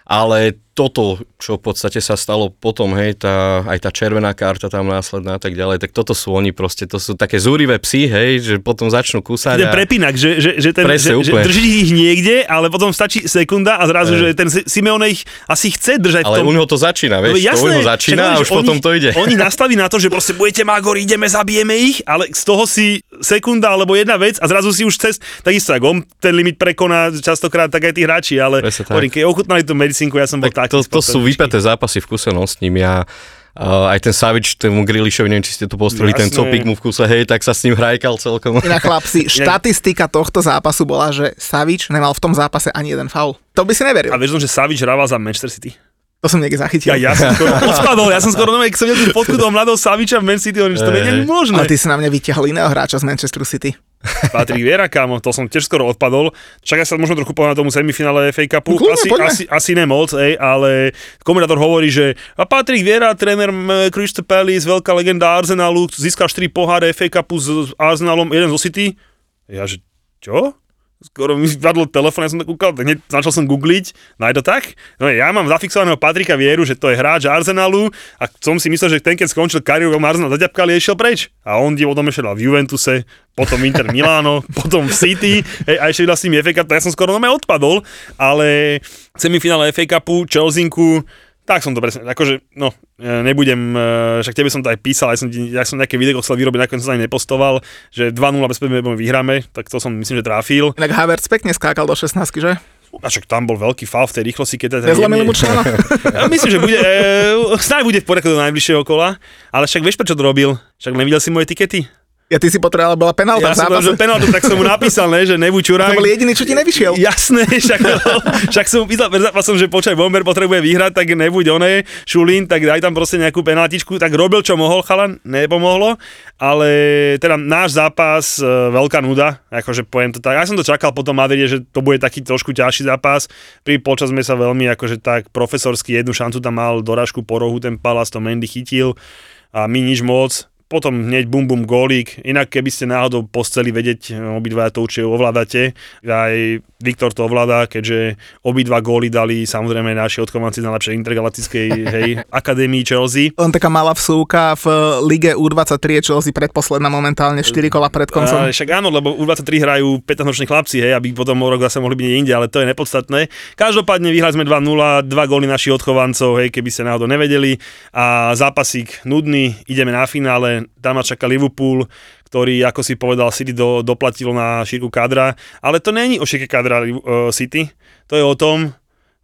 Ale toto, čo v podstate sa stalo potom, hej, tá, aj tá červená karta tam následná a tak ďalej, tak toto sú oni proste, to sú také zúrivé psy, hej, že potom začnú kúsať Ten a... prepínak, že, že, že, ten, Presne, že, že drží ich niekde, ale potom stačí sekunda a zrazu, že ten Si- Simeone ich asi chce držať v Ale tom. u neho to začína, No vieš, to u neho začína a už že potom oni, to ide. Oni (laughs) nastaví na to, že proste budete Magor, ideme, zabijeme ich, ale z toho si sekunda alebo jedna vec a zrazu si už cez, takisto ako on ten limit prekoná častokrát tak aj tí hráči, ale tak. hovorím, keď ochutnali tú medicínku, ja som bol Tak taký. To, to sú vypäté zápasy v kuse no, s ním. Ja, uh, aj ten Savič, tomu Grilišovi, neviem, či ste tu postreli, ten copík mu v kuse, hej, tak sa s ním hrajkal celkom. (laughs) Inak chlapci, štatistika tohto zápasu bola, že Savič nemal v tom zápase ani jeden faul. To by si neveril. A vieš, že Savič hrával za Manchester City. To som niekde zachytil. Ja, ja som skoro (laughs) odpadol, ja som skoro keď som videl fotku toho mladého Saviča v Man City, hovorím, že to nie je možné. Ale ty si na mňa vyťahol iného hráča z Manchesteru City. Patrik Viera, kámo, to som tiež skoro odpadol. Však ja sa možno trochu povedať na tomu semifinále FA Cupu. No kľudne, asi, poďme. asi, asi nemoc, ej, ale komentátor hovorí, že a Patrik Viera, tréner Crystal Palace, veľká legenda Arsenalu, získal 4 poháre FA Cupu s s Arsenalom, jeden zo City. Ja, že čo? Skoro mi padlo telefón, ja som to kúkal, tak hneď začal som googliť, no je to tak? No ja mám zafixovaného Patrika Vieru, že to je hráč Arsenalu a som si myslel, že ten, keď skončil kariéru, ho Arsenal zaďapkali, išiel preč. A on ešte dal v Juventuse, potom Inter (laughs) Milano, potom v City, hej, a ešte tým FA Cup, tak ja som skoro normálne odpadol, ale semifinále FA Cupu, Chelseaku, tak som to presne, akože, no, e, nebudem, e, však tebe som to aj písal, ja som, ja som nejaké video chcel vyrobiť, nakoniec som sa ani nepostoval, že 2-0 bez vyhráme, tak to som myslím, že trafil. Inak Havertz pekne skákal do 16, že? A však tam bol veľký faul v tej rýchlosti, keď teda... Nezlomili mu člena? (laughs) Myslím, že bude, e, snáď bude v poriadku do najbližšieho kola, ale však vieš, prečo to robil? Však nevidel si moje tikety? Ja ty si potreboval, bola penálta Ja som zápase. že penaltu, tak som mu napísal, ne, že nebuď čurák. To bol jediný, čo ti nevyšiel. Jasné, (laughs) však, však som pýtal pred zápasom, že počaj, Bomber potrebuje vyhrať, tak nebuď oné, Šulín, tak daj tam proste nejakú penaltičku, tak robil čo mohol, chalan, nepomohlo, ale teda náš zápas, e, veľká nuda, akože poviem to tak, ja som to čakal potom Madride, že to bude taký trošku ťažší zápas, pri počas sme sa veľmi akože tak profesorsky jednu šancu tam mal dorážku po rohu, ten Palas to Mendy chytil a my nič moc, potom hneď bum bum golík. Inak keby ste náhodou posteli vedieť, e, obidva to určite ovládate. Aj Viktor to ovláda, keďže obidva góly dali samozrejme naši odchovanci na lepšej intergalaktickej (laughs) hej, akadémii Chelsea. Len taká malá vsúka v Lige U23 je Chelsea predposledná momentálne 4 kola pred koncom. A, však áno, lebo U23 hrajú 15-roční chlapci, hej, aby potom o rok zase mohli byť inde, ale to je nepodstatné. Každopádne vyhrali sme 2-0, dva góly našich odchovancov, hej, keby ste náhodou nevedeli. A zápasík nudný, ideme na finále, tam ma čaká Liverpool, ktorý, ako si povedal, City do, doplatil na šírku kadra, ale to není o šírke kadra uh, City, to je o tom,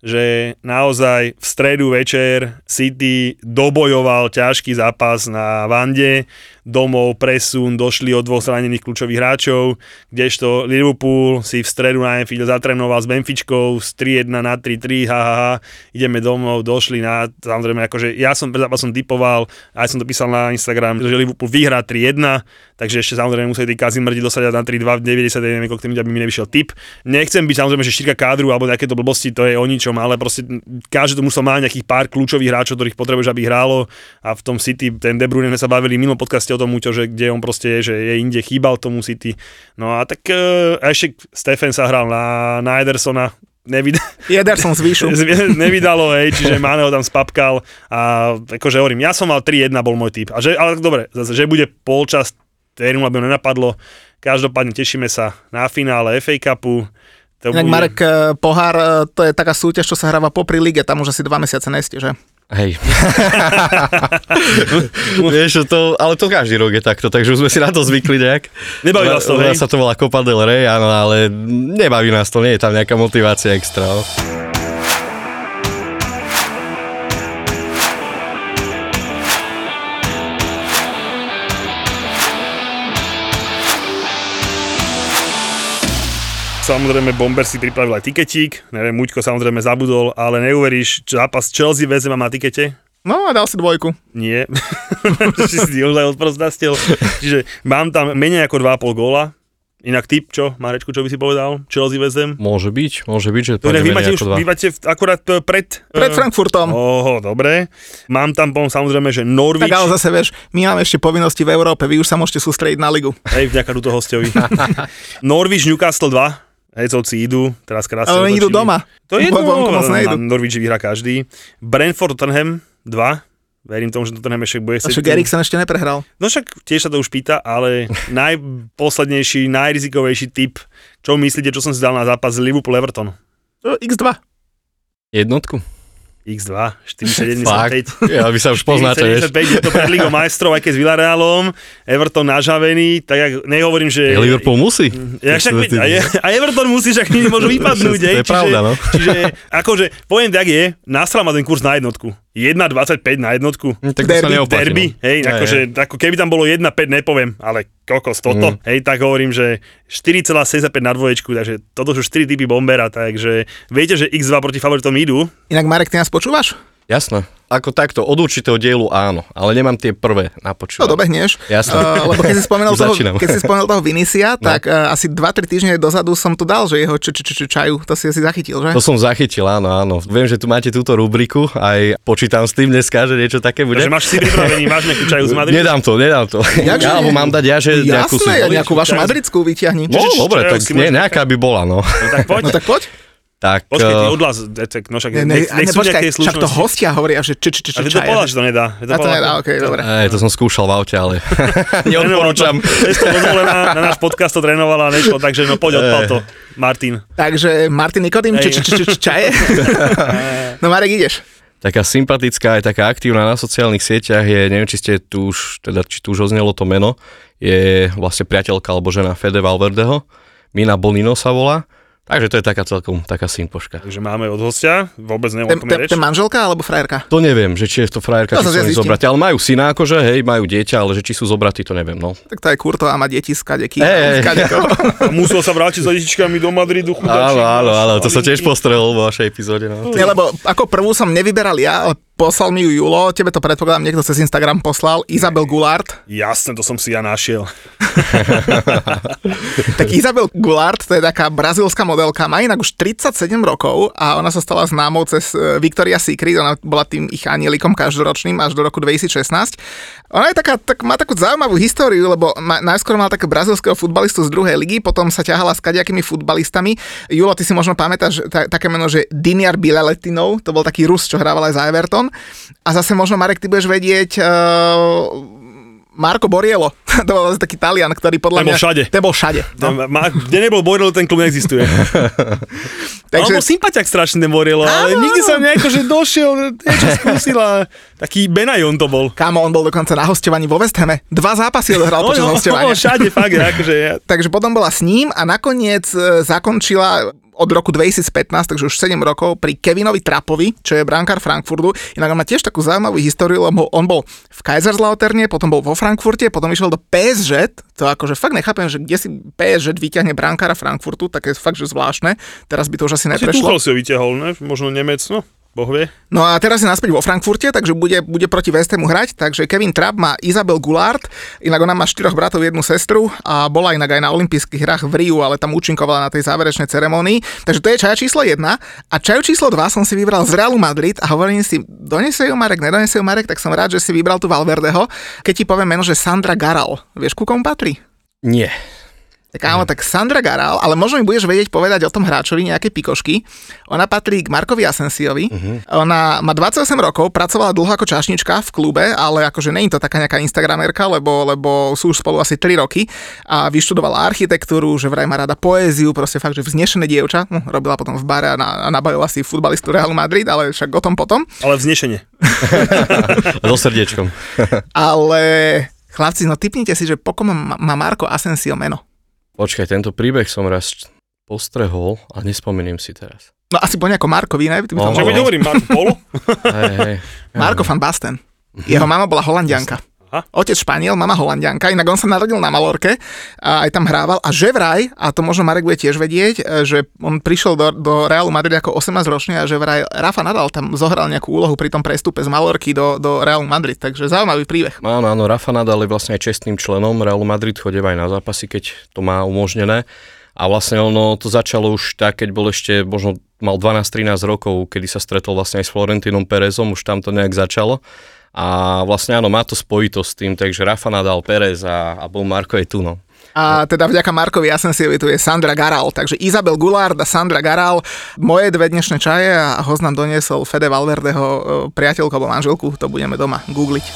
že naozaj v stredu večer City dobojoval ťažký zápas na Vande, domov, presun, došli od dvoch zranených kľúčových hráčov, kdežto Liverpool si v stredu na Anfield zatrénoval s Benfičkou z 3-1 na 3-3, ha, ha, ha, ideme domov, došli na, samozrejme, akože ja som pred zápasom typoval, aj som to písal na Instagram, že Liverpool vyhrá 3-1, takže ešte samozrejme museli tí Kazimrdi dosať na 3-2 v 90 neviem, koľko tým, aby mi nevyšiel tip. Nechcem byť samozrejme, že šírka kádru alebo takéto blbosti, to je o ničom, ale proste každé to musel mať nejakých pár kľúčových hráčov, ktorých potrebuješ, aby hrálo a v tom City, ten De Bruyne sme sa bavili mimo podcaste o tom, Muťo, že kde on proste je, že je inde, chýbal tomu City. No a tak e, ešte Stephen sa hral na, na Edersona, nevyd- (laughs) Jeder som z výšu. (laughs) nevydalo, hej, čiže Mane ho tam spapkal a akože hovorím, ja som mal 3-1, bol môj typ. A že, ale dobre, zase, že bude polčas, 3 aby ho nenapadlo. Každopádne tešíme sa na finále FA Cupu. To Inak bude- Marek, eh, pohár, eh, to je taká súťaž, čo sa hráva popri lige, tam už asi dva mesiace neste, že? Hej. (laughs) Vieš, to, ale to každý rok je takto, takže už sme si na to zvykli nejak. Nebaví vás to, nás hej? sa to volá Copa del Rey, áno, ale nebaví nás to, nie je tam nejaká motivácia extra. No. Samozrejme, Bomber si pripravil aj tiketík, neviem, Muďko samozrejme zabudol, ale neuveríš, čo zápas Chelsea mám na tikete? No a dal si dvojku. Nie. (laughs) si si už aj odprostastil. Čiže mám tam menej ako 2,5 góla. Inak typ, čo? Marečku, čo by si povedal? Chelsea VZ? Môže byť, môže byť, že pôjde vy menej máte už, vy máte akurát e, pred... Pred e, Frankfurtom. Oho, dobre. Mám tam potom samozrejme, že Norwich, Tak ale zase vieš, my máme ešte povinnosti v Európe, vy už sa môžete sústrediť na ligu. hej, vďaka túto hostovi. (laughs) Norwich, Newcastle 2. Hejcovci idú, teraz krásne Ale oni idú doma. To je (laughs) jedno, nejdu. na Norwich vyhrá každý. Brentford, Tottenham 2. Verím tomu, že Tottenham ešte bude A chcieť- však Eriksen ešte neprehral. No však tiež sa to už pýta, ale (laughs) najposlednejší, najrizikovejší typ, čo myslíte, čo som si dal na zápas Liverpool-Everton? No, X2. Jednotku? X2, Fakt? 4,75. Ja, vy sa už poznáte, vieš. 4,75 je to pred Ligou majstrov, aj keď s Villarealom, Everton nažavený, tak jak nehovorím, že... Tak Liverpool musí. Ja, však, a, a Everton musí, však môžu (laughs) vypadnúť. To je čiže, pravda, no. Čiže, akože, poviem tak je, nastral ma ten kurz na jednotku. 1,25 na jednotku. Hm, Tak to sa Derby, neoplatí. Derby, no. hej, Hej, akože, ako keby tam bolo 1,5, nepoviem, ale kokos, toto, Mm. hej, tak hovorím, že 4,75 na dvoječku, takže toto sú 4 typy bombera, takže viete, že X2 proti favoritom idú, Inak Marek, ty nás počúvaš? Jasné. Ako takto, od určitého dielu áno, ale nemám tie prvé na No, počúvanie. dobehneš. Jasné. Uh, lebo keď si (laughs) spomenul toho, keď si spomenul toho Vinisia, No. tak uh, asi 2-3 týždne dozadu som tu dal, že jeho č- č- č- čaju, to si asi zachytil, že? To som zachytil, áno, áno. Viem, že tu máte túto rubriku, aj počítam s tým dneska, že niečo také bude. takže máš si pripravený, máš nejakú čaju z (laughs) Madridu? Nedám to, nedám to. (laughs) Jakže Alebo nie? mám dať ja, že nejakú Jasné, ja si... nejakú vašu madridskú vyťahni. No, dobre, tak nie, nejaká by bola, no. No tak poď. No tak poď. Tak, Počkaj, ty eh, odhlas, Decek, no však Ne, ne, nech, ne, nech sú počkaj, nejaké však to hostia hovoria, že č- č- č- A ty č- to že to nedá. A to povedal- nedá, okej, dobre. Ej, to som skúšal v aute, ale (laughs) neodporúčam. Cesto dozvolená, na náš podcast to trénovala a nešlo, takže no poď odpal to, Martin. Takže Martin Nikodým, č- č- č- č- čaje. (laughs) No Marek, ideš. Taká sympatická, aj taká aktívna na sociálnych sieťach je, neviem, či ste tu už, teda či tu už oznelo to meno, je vlastne priateľka alebo žena Fede Valverdeho. Mina Bonino sa volá. Takže to je taká celkom taká sympoška. Takže máme od hostia, vôbec neviem, Ten, ten, ten manželka alebo frajerka? To neviem, že či je to frajerka, To či sa sú zobratí, ale majú syna akože, hej, majú dieťa, ale že či sú zobratí, to neviem, no. Tak to je kurto a má deti z kadeky. Musel sa vrátiť s detičkami do Madridu, chudáčik. Áno, áno, áno, to Malinky. tiež postrelil vo vašej epizóde, no. Nie, lebo ako prvú som nevyberal ja, ale poslal mi ju Julo, tebe to predpokladám niekto cez Instagram poslal, Izabel Goulart. Jasne, to som si ja našiel. (laughs) Tak Izabel Goulart, to je taká brazilská modelka, má inak už 37 rokov a ona sa stala známou cez e, Victoria's Secret, ona bola tým ich anielikom každoročným až do roku 2016. Ona je taká, tak, má takú zaujímavú históriu, lebo ma, najskôr mala takého brazilského futbalistu z druhej ligy, potom sa ťahala s kadejakými futbalistami. Julo, ty si možno pamätáš ta, také meno, že Diniar Bilaletinov, to bol taký Rus, čo hrával aj za Everton. A zase možno, Marek, ty budeš vedieť... Uh, Marco Borielo, (laughs) to bol taký Talian, ktorý podľa Ten mňa... všade. Ten bol všade. No. Ma, kde nebol Borel, ten klub neexistuje. (laughs) Takže... On bol sympatiak strašný ten Borelo, ale nikdy som nejako, že došiel, niečo skúsil a taký Benajon to bol. Kámo, on bol dokonca na hostovaní vo West Hame. Dva zápasy odohral počas on, on hostovania. bol všade, fakt, (laughs) akože ja, Takže potom bola s ním a nakoniec e, zakončila od roku 2015, takže už 7 rokov, pri Kevinovi Trapovi, čo je brankár Frankfurtu. Inak on má tiež takú zaujímavú históriu, lebo on bol v Kaiserslauterne, potom bol vo Frankfurte, potom išiel do PSG, to akože fakt nechápem, že kde si PSG vyťahne brankára Frankfurtu, tak je fakt, že zvláštne. Teraz by to už asi Asi neprešlo. Tuchel si ho vyťahol, ne? Možno Nemec, no. Boh vie. No a teraz je naspäť vo Frankfurte, takže bude, bude proti West Hamu hrať. Takže Kevin Trapp má Isabel Goulart, inak ona má štyroch bratov, jednu sestru a bola inak aj na olympijských hrách v Riu, ale tam účinkovala na tej záverečnej ceremonii. Takže to je čaja číslo 1. A čaju číslo 2 som si vybral z Realu Madrid a hovorím si, donesie ju Marek, nedonesie ju Marek, tak som rád, že si vybral tu Valverdeho. Keď ti poviem meno, že Sandra Garal, vieš ku komu patrí? Nie. Tak áno, tak Sandra Garal, ale možno mi budeš vedieť povedať o tom hráčovi nejaké pikošky. Ona patrí k Markovi Asensiovi. Uh-huh. Ona má 28 rokov, pracovala dlho ako čašnička v klube, ale akože nie je to taká nejaká instagramerka, lebo, lebo sú už spolu asi 3 roky a vyštudovala architektúru, že vraj má rada poéziu, proste fakt, že vznešené dievča. Hm, robila potom v bare a, na, a nabavila si futbalistu Realu Madrid, ale však o tom potom. Ale vznešenie. (laughs) So srdiečkom. Ale chlapci, no typnite si, že pokom má má Marko Asensio meno. Počkaj, tento príbeh som raz postrehol a nespomeniem si teraz. No asi po nejakom Markovi, ne? Ty No. Čo mi hovorím, Marko Polo? Marko van Basten. Jeho mama bola holandianka. Aha. Otec Španiel, mama holandianka, inak on sa narodil na Malorke a aj tam hrával. A že vraj, a to možno Marek bude tiež vedieť, e, že on prišiel do, do Realu Madrid ako 18 ročný a že vraj Rafa Nadal tam zohral nejakú úlohu pri tom prestupe z Malorky do, do Realu Madrid. Takže zaujímavý príbeh. Áno, áno, Rafa Nadal je vlastne aj čestným členom Realu Madrid, chodeva aj na zápasy, keď to má umožnené. A vlastne ono to začalo už tak, keď bol ešte, možno mal 12-13 rokov, kedy sa stretol vlastne aj s Florentínom Perezom, už tam to nejak začalo. A vlastne áno, má to spojitosť s tým, takže Rafa Nadal, Perez a, a bol Marko je tu, no. A teda vďaka Markovi Asensiovi tu je Sandra Garal. Takže Izabel Goulart a Sandra Garal, moje dve dnešné čaje a host nám doniesol Fede Valverdeho e, priateľku alebo manželku, to budeme doma googliť.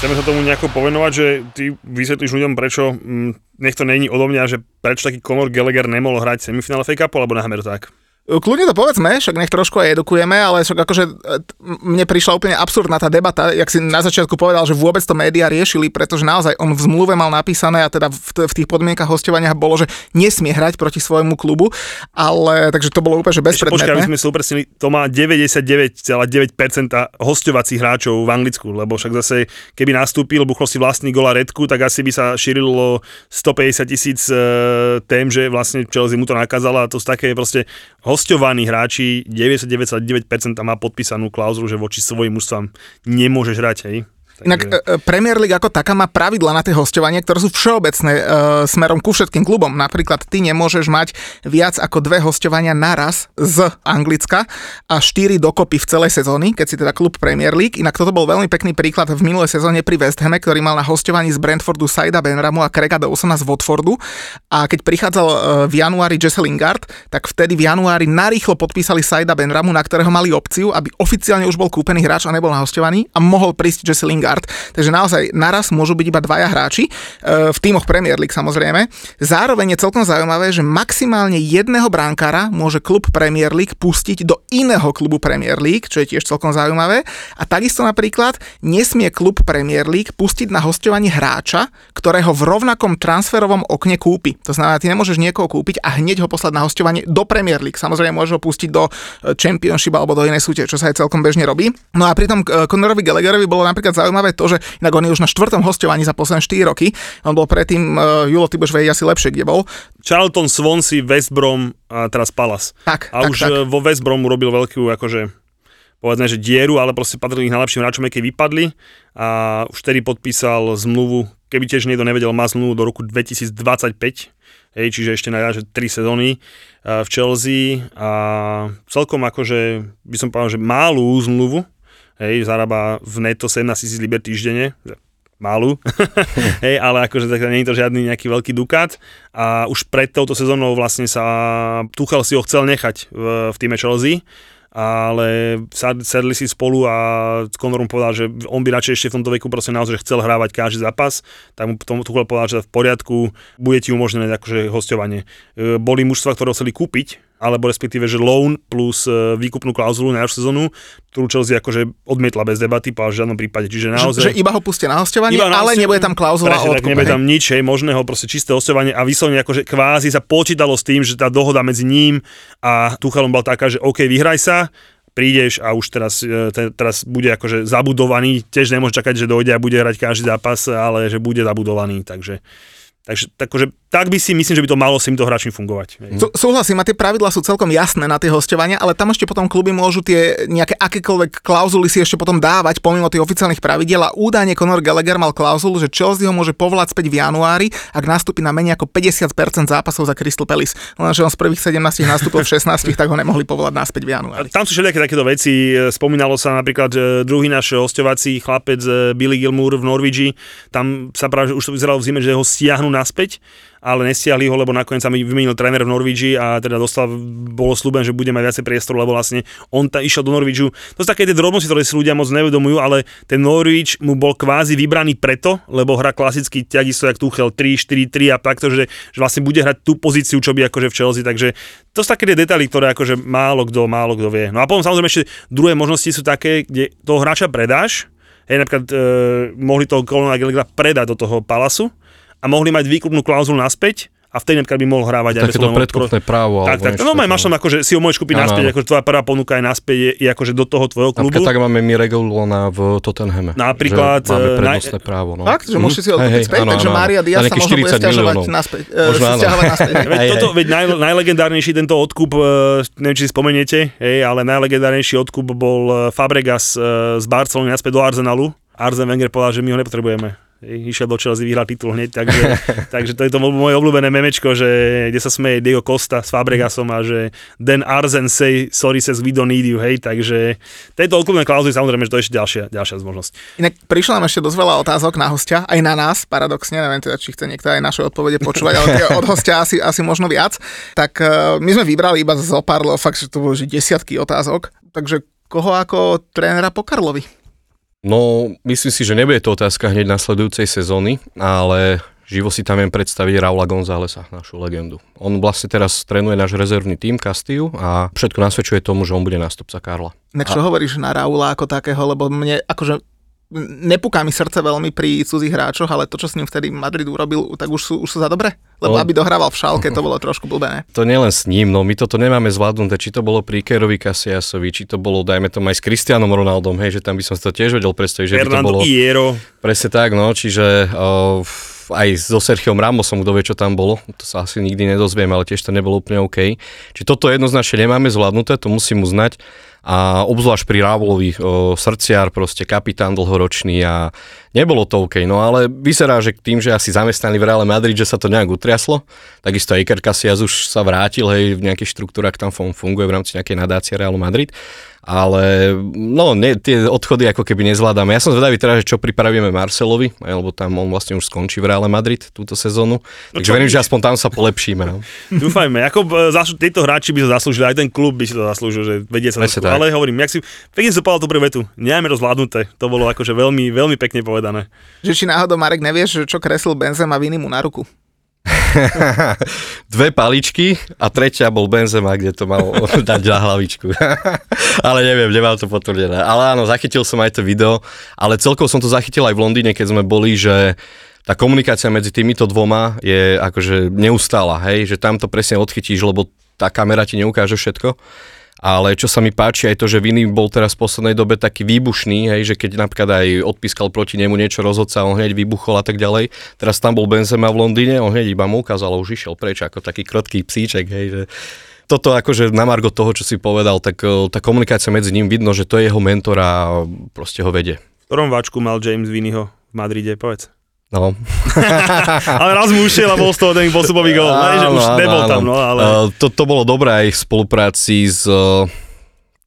Chceme sa tomu nejako povenovať, že ty vysvetlíš ľuďom, prečo, mm, nech to není odo mňa, že prečo taký Conor Gallagher nemohol hrať semifinále fake upu, alebo necháme to tak. Kľudne to povedzme, však nech trošku aj edukujeme, ale však akože e, mne prišla úplne absurdná tá debata, jak si na začiatku povedal, že vôbec to médiá riešili, pretože naozaj on v zmluve mal napísané a teda v, v tých podmienkach hostovania bolo, že nesmie hrať proti svojmu klubu, ale takže to bolo úplne že Ešte počkaj, aby bezpredmetné. sme sa upresnili, to má 99,9% hostovacích hráčov v Anglicku, lebo však zase, keby nastúpil, buchol si vlastný gola redku, tak asi by sa šírilo 150 tisíc e, tém, že vlastne Chelsea mu to nakázala a to sú také proste hostovaní hráči, 99,9% má podpísanú klauzulu, že voči svojim mužstvám nemôžeš hrať, hej. Inak Takže- e, e, Premier League ako taká má pravidla na tie hostovanie, ktoré sú všeobecné e, smerom ku všetkým klubom. Napríklad ty nemôžeš mať viac ako dve hostovania naraz z Anglicka a štyri dokopy v celej sezóny, keď si teda klub Premier League. Inak toto bol veľmi pekný príklad v minulej sezóne pri West Hame, ktorý mal na hostovaní z Brentfordu Saida Benramu a Craiga Dawsona z Watfordu. A keď prichádzal e, v januári Jesse Lingard, tak vtedy v januári narýchlo podpísali Saida Benramu, na ktorého mali opciu, aby oficiálne už bol kúpený hráč a nebol na hostovaní a mohol prísť Jesse Lingard. Takže naozaj naraz môžu byť iba dvaja hráči, e, v tímoch Premier League samozrejme. Zároveň je celkom zaujímavé, že maximálne jedného brankára môže klub Premier League pustiť do iného klubu Premier League, čo je tiež celkom zaujímavé. A takisto napríklad nesmie klub Premier League pustiť na hostovanie hráča, ktorého v rovnakom transferovom okne kúpi. To znamená, ty nemôžeš niekoho kúpiť a hneď ho poslať na hostovanie do Premier League. Samozrejme, môžeš ho pustiť do e, Championship alebo do inej súťaže, čo sa aj celkom bežne robí. No a pri tom e, Conorovi Gallagherovi bolo napríklad zaujímavé to, že inak on je už na štvrtom hostovaní za posledné 4 roky. On bol predtým, e, Julo, vedieť asi lepšie, kde bol. Charlton, Swansea, West Brom a teraz Palace. Tak, A tak, už tak. tak. vo West Bromu robil veľkú, akože, povedzme, že dieru, ale proste patrili k najlepším hráčom, keď vypadli a už vtedy podpísal zmluvu, keby tiež niekto nevedel, má zmluvu do roku 2025, hej, čiže ešte na že 3 sezóny a v Chelsea a celkom akože, by som povedal, že malú zmluvu, hej, zarába v neto 17 000 liber týždenne, že malú, (laughs) hej, ale akože tak nie je to žiadny nejaký veľký dukát. A už pred touto sezónou vlastne sa Tuchel si ho chcel nechať v, v týme Chelsea, ale sad- sedli si spolu a Conorom povedal, že on by radšej ešte v tomto veku proste naozaj chcel hrávať každý zápas, tak mu tomu Tuchel povedal, že v poriadku, bude ti umožnené akože hostovanie. E, Boli mužstva, ktoré chceli kúpiť, alebo respektíve, že loan plus e, výkupnú klauzulu na sezónu, ktorú Chelsea akože odmietla bez debaty, že v žiadnom prípade. Čiže Že, naozaj... že iba ho pustia na hostovanie, Iba na ale hostovanie. nebude tam klauzula Presne o odkupe. nebude hej? tam nič, hej, možného, proste čisté hostovanie a vyslovene akože kvázi sa počítalo s tým, že tá dohoda medzi ním a Tuchelom bola taká, že OK, vyhraj sa, prídeš a už teraz, e, te, teraz bude akože zabudovaný, tiež nemôže čakať, že dojde a bude hrať každý zápas, ale že bude zabudovaný, takže Takže takže, tak by si myslím, že by to malo s týmto hráčmi fungovať. hej. Sú- Súhlasím, a tie pravidlá sú celkom jasné na tie hostovania, ale tam ešte potom kluby môžu tie nejaké akékoľvek klauzuly si ešte potom dávať pomimo tých oficiálnych pravidiel a údajne Conor Gallagher mal klauzulu, že Chelsea ho môže povolať späť v januári, ak nastúpi na menej ako 50% zápasov za Crystal Palace. Lenže on z prvých 17 nastúpil v (laughs) 16, tak ho nemohli povolať naspäť v januári. Tam sú všelijaké takéto veci. E, Spomínalo sa napríklad, že druhý náš hostovací chlapec e, Billy Gilmour v Norwigi, tam sa práve už to vyzeralo v zime, že ho stiahnu naspäť ale nestiahli ho, lebo nakoniec sa mi vymenil tréner v Norwigi a teda dostal, bolo slúben, že bude mať viacej priestoru, lebo vlastne on ta, išiel do Norwigiu. To sú také tie drobnosti, ktoré si ľudia moc nevedomujú, ale ten Norwich mu bol kvázi vybraný preto, lebo hra klasicky takisto jak Tuchel 3-4-3 a takto, že, že vlastne bude hrať tú pozíciu, čo by akože v Chelsea, takže to sú také tie detaily, ktoré akože málo kto, málo kto vie. No a potom samozrejme ešte druhé možnosti sú také, kde toho hráča predáš, hej, napríklad e, mohli toho Colona Gallagher predať do toho Palasu, a mohli mať výkupnú klauzulu naspäť a vtedy napríklad by mohol hrávať Takéto len- predkupné právo. Tak, tak, no máš tam akože si ho môžeš kúpiť Áno, naspäť, áno. akože tvoja prvá ponuka je naspäť, je, je akože do toho tvojho klubu. Napríklad tak máme my Regulona v Tottenhame. Napríklad, Že máme eh, prednostné právo. No. Fakt, že môžete si ho Hej, odkúpiť hej, späť, takže áno, Mária áno. Diaz sa možno bude 40 stiažovať miliónov. naspäť. e, Možno áno. naspäť. Veď, toto, veď naj, najlegendárnejší tento odkup, eh, neviem, či si spomeniete, hej, ale najlegendárnejší odkup bol eh, Fabregas eh, z Barcelony naspäť do Arsenalu. Arsene Wenger povedal, že my ho nepotrebujeme. Išiel do Chelsea, vyhral titul hneď, takže, (laughs) takže to je to moje obľúbené memečko, že, kde sa smeje Diego Costa s Fabregasom a že then Arzen say sorry says we don't need you, hej, takže tejto odklubné klauzuly samozrejme, že to je ešte ďalšia, ďalšia z možností. Inak prišlo nám ešte dosť veľa otázok na hostia, aj na nás, paradoxne, neviem teda, či chce niekto aj naše odpovede počúvať, ale tie od hostia asi, asi možno viac. Tak uh, my sme vybrali iba zo pár, fakt, že to bolo že desiatky otázok. Takže koho ako trénera po Karlovi? No, myslím si, že nebude to otázka hneď nasledujúcej sezóny, ale živo si tam viem predstaviť Raula Gonzálesa, našu legendu. On vlastne teraz trénuje náš rezervný tým Castillu a všetko nasvedčuje tomu, že on bude nástupca Karla. Inak čo hovoríš na Raula ako takého, lebo mne akože nepúka mi srdce veľmi pri cudzích hráčoch, ale to, čo s ním vtedy Madrid urobil, tak už sú, už sú za dobre? Lebo No. aby dohrával v šálke, to (laughs) bolo trošku blbé, ne? To nielen s ním, no my toto nemáme zvládnuté, či to bolo pri Kerovi Kasiasovi, či to bolo, dajme tomu aj s Cristianom Ronaldom, hej, že tam by som si to tiež vedel predstaviť, že by to Fernando bolo... Iero, Presne tak, no, čiže uh, aj so Sergiom Ramosom, kto vie, čo tam bolo, to sa asi nikdy nedozviem, ale tiež to nebolo úplne OK. Čiže toto jednoznačne nemáme zvládnuté, to musím uznať. A obzvlášť pri Rávolovi, srdciar, proste kapitán dlhoročný a nebolo to OK. No ale vyzerá, že tým, že asi zamestnaní v Reále Madrid, že sa to nejak utriaslo, takisto Iker Casillas už sa vrátil, hej, v nejakých štruktúrach tam fun- funguje v rámci nejakej nadácie Realu Madrid ale no, ne, tie odchody ako keby nezvládame. Ja som zvedavý teda, že čo pripravíme Marcelovi, lebo tam on vlastne už skončí v Reále Madrid túto sezónu. No Takže verím, že aspoň tam sa polepšíme. No. (laughs) Dúfajme, ako e, zaslú, títo hráči by to zaslúžili, aj ten klub by si to zaslúžil, že vedie sa Presne. Ale hovorím, jak si, pekne som povedal prvú vetu, nemáme to zvládnuté, to bolo akože veľmi, veľmi pekne povedané. Že či náhodou Marek nevieš, čo kreslil Benzema Vinimu na ruku? (laughs) Dve paličky a tretia bol Benzema, kde to mal (laughs) dať na hlavičku. (laughs) ale neviem, nemám to potvrdené. Ale áno, zachytil som aj to video, ale celkovo som to zachytil aj v Londýne, keď sme boli, že tá komunikácia medzi týmito dvoma je akože neustála, hej, že tam to presne odchytíš, lebo tá kamera ti neukáže všetko. Ale čo sa mi páči aj to, že Viny bol teraz v poslednej dobe taký výbušný, hej, že keď napríklad aj odpískal proti nemu niečo rozhodca, on hneď vybuchol a tak ďalej. Teraz tam bol Benzema v Londýne, on hneď iba mu ukázal a už išiel preč ako taký krotký psíček, hej, že toto akože na margo toho, čo si povedal, tak eh, tá komunikácia medzi ním vidno, že to je jeho mentor a proste ho vedie. V ktorom váčku mal James Vinnyho v Madride, povedz. No. (laughs) Ale raz mu ušiel a bol z toho ten postupový gól, ne, že už Áno, nebol áno, tam, áno. no ale... Eh, to, to bolo dobré aj v spolupráci s eh,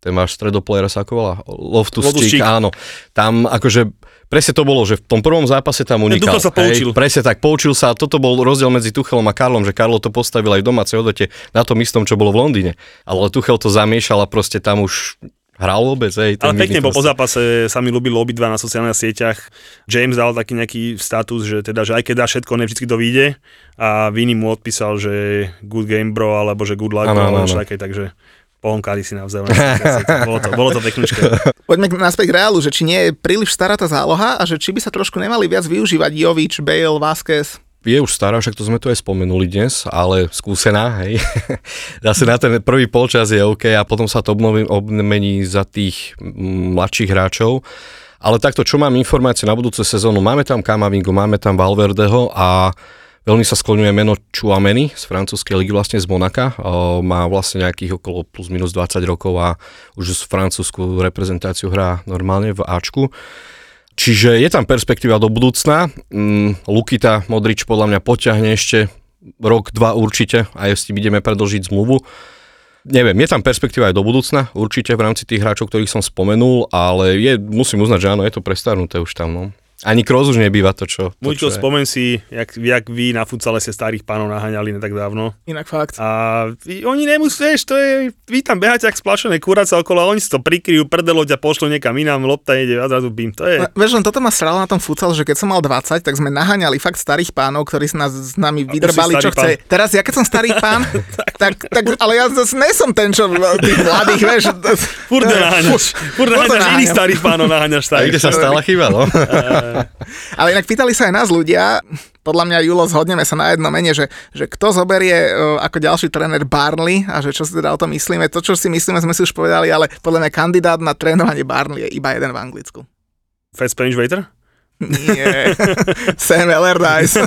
ten máš stredoplayera sa ako volá? Loftus-Cheek. Loftus-Cheek, áno. Tam akože presne to bolo, že v tom prvom zápase tam unikal. Tuchel sa poučil. Hej, presne tak, poučil sa a toto bol rozdiel medzi Tuchelom a Karlom, že Karlo to postavil aj v domácej odvete na tom istom, čo bolo v Londýne. Ale Tuchel to zamiešal a proste tam už hral vôbec, hej. ten Ale pekne vidík po, zápase sa mi ľúbili obidva na sociálnych sieťach. James dal taký nejaký status, že teda, že aj keď dá všetko, ne vždy to vyjde. A Vini mu odpísal, že good game bro, alebo že good luck Áno, bro, áno. také, takže pohonkári si navzájom. (laughs) bolo, to, bolo to peknúčke. Poďme naspäť k Reálu, že či nie je príliš stará tá záloha a že či by sa trošku nemali viac využívať Jovič, Bale, Vázquez. Je už stará, však to sme tu aj spomenuli dnes, ale skúsená, hej. (laughs) Zase na ten prvý polčas je OK a potom sa to obnoví, obmení za tých mm, mladších hráčov. Ale takto, čo mám informácie na budúce sezónu, máme tam Kamavingu, máme tam Valverdeho a veľmi sa skloňuje meno Chouameni z francúzskej ligy, vlastne z Monaka. Má vlastne nejakých okolo plus minus 20 rokov a už z francúzsku reprezentáciu hrá normálne v Ačku. Čiže je tam perspektíva do budúcna. Mm, Lukita Modrič podľa mňa poťahne ešte rok, dva určite a s tým ideme predlžiť zmluvu. Neviem, je tam perspektíva aj do budúcna, určite v rámci tých hráčov, ktorých som spomenul, ale je, musím uznať, že áno, je to prestarnuté už tam. No. Ani Kroos už nebýva to, čo... To, Muďko, čo je. spomen si, jak, jak vy na futsale ste starých pánov naháňali ne tak dávno. Inak fakt. A vy, oni nemusí, vieš, to je, vy tam beháte jak splašené kuraca okolo a oni si to prikryjú, prdelou ťa pošlo niekam inám, lopta ide a zrazu bim, to je... Le- Vieš, len toto ma sralo na tom futsal, že keď som mal 20, tak sme naháňali fakt starých pánov, ktorí si nás s nami vydrbali, čo chce. Teraz ja keď som starý (laughs) pán, tak, tak, ale ja zase nesom ten, čo tých mladých, vieš. Furt (laughs) naháňaš, furt naháňaš naháňam. iných starých pánov, naháňaš A starých. kde sa stala chyba, no? (laughs) (laughs) Ale inak pýtali sa aj nás ľudia, podľa mňa, Julo, zhodneme sa na jedno mene, že, že kto zoberie uh, ako ďalší tréner Barnley a že čo si teda o tom myslíme. To, čo si myslíme, sme si už povedali, ale podľa mňa kandidát na trénovanie Barnley je iba jeden v Anglicku. Spanish Waiter? Nie. (laughs) Sam Allardyce.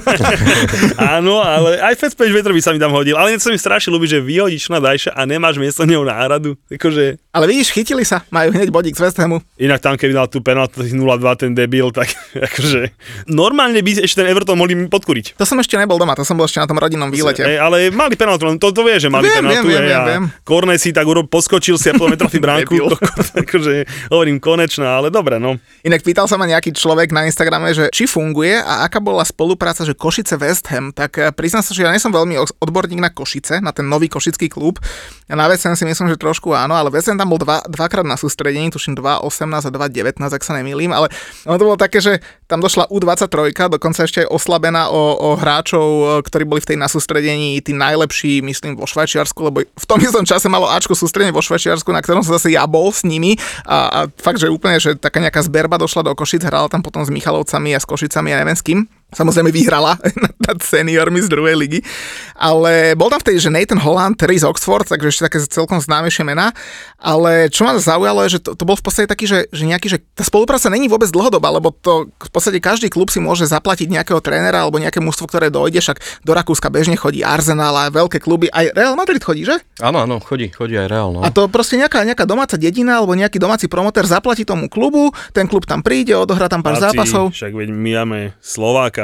(laughs) Áno, ale aj Fast Waiter by sa mi tam hodil. Ale niečo sa mi strašne ľúbi, že vyhodíš na Dajša a nemáš miesto neho náhradu. Akože, Ale vidíš, chytili sa, majú hneď bodík z West Hamu. inak tam, keby dal tú penaltu 0-2 ten debil, tak (laughs) akože... Normálne by ešte ten Everton mohli podkuriť. To som ešte nebol doma, to som bol ešte na tom rodinnom výlete. Ej, ale mali penaltu, to, to vie, že mali Viem, penaltu. viem, hej, viem, viem. Korne si tak urob, poskočil si a potom trafí bránku. Akože hovorím konečná, ale dobre, no. Inak pýtal sa ma nejaký človek na Instagrame, že či funguje a aká bola spolupráca, že Košice West Ham, tak eh, priznám sa, že ja nie som veľmi odborník na Košice, na ten nový košický klub. A na West Ham si myslím, že trošku áno, ale West Ham tam bol dva, dvakrát na sústredení, tuším 2.18 a 2.19, ak sa nemýlim, ale ono to bolo také, že tam došla U23, dokonca ešte aj oslabená o, o hráčov, eh, ktorí boli v tej na sústredení, tí najlepší, myslím, vo Švajčiarsku, lebo v tom istom čase malo Ačko sústredenie vo Švajčiarsku, na ktorom som zase ja bol s nimi a, a fakt, že úplne, že taká nejaká zberba došla do Košic, hrala tam potom s Michalovcami a s Košicami a neviem s kým. Samozrejme vyhrala (laughs) nad seniormi z druhej ligy. Ale bol tam vtedy, že Nathan Holland, Terry z Oxford, takže ešte také celkom známejšie mená. Ale čo ma zaujalo je, že to, to bol v podstate taký, že, že nejaký, že tá spolupráca není vôbec dlhodobá, lebo to v podstate každý klub si môže zaplatiť nejakého trénera alebo nejaké mužstvo, ktoré dojde, však do Rakúska bežne chodí Arsenal a veľké kluby, aj Real Madrid chodí, že? Áno, áno, chodí, chodí aj Real, no. A to proste nejaká, nejaká domáca dedina alebo nejaký domáci promotér zaplatí tomu klubu, ten klub tam príde, odohrá tam pár Chlapci, zápasov. Však veď my máme Slováka,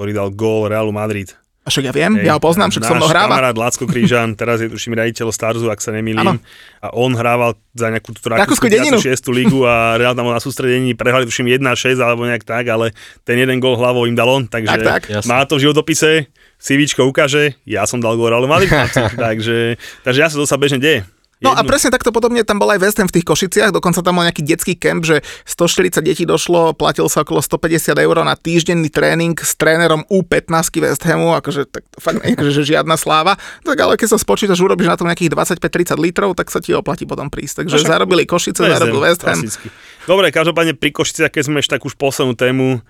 ktorý dal gól Realu Madrid. A však ja viem, Hej, ja ho poznám, však so mnou náš hráva. kamarát Lacko Krížan, teraz je tuším riaditeľ Starzu, ak sa nemýlim. Áno. A on hrával za nejakú tú Rakúsku Rakúsku dedinu. 6. ligu a Real tam na sústredení, prehrali tuším 1-6 alebo nejak tak, ale ten jeden gól hlavou im dal on, takže Tak, tak. Má to v životopise, CVčko ukáže, ja som dal gól Realu Madrid, (laughs) takže, takže ja sa to sa bežne deje. No a presne takto podobne tam bol aj West Ham v tých Košiciach, dokonca tam bol nejaký detský kemp, že 140 detí došlo, platil sa okolo 150 eur na týždenný tréning s trénerom U15 West Hamu, akože tak fakt akože, že žiadna sláva. Tak ale keď sa spočítaš, urobíš na tom nejakých 25-30 litrov, tak sa ti oplatí potom prísť. Takže No však zarobili Košice, zarobil West Ham. klasicky. Dobre, každopádne pri Košiciach, keď sme ešte tak už poslednú tému,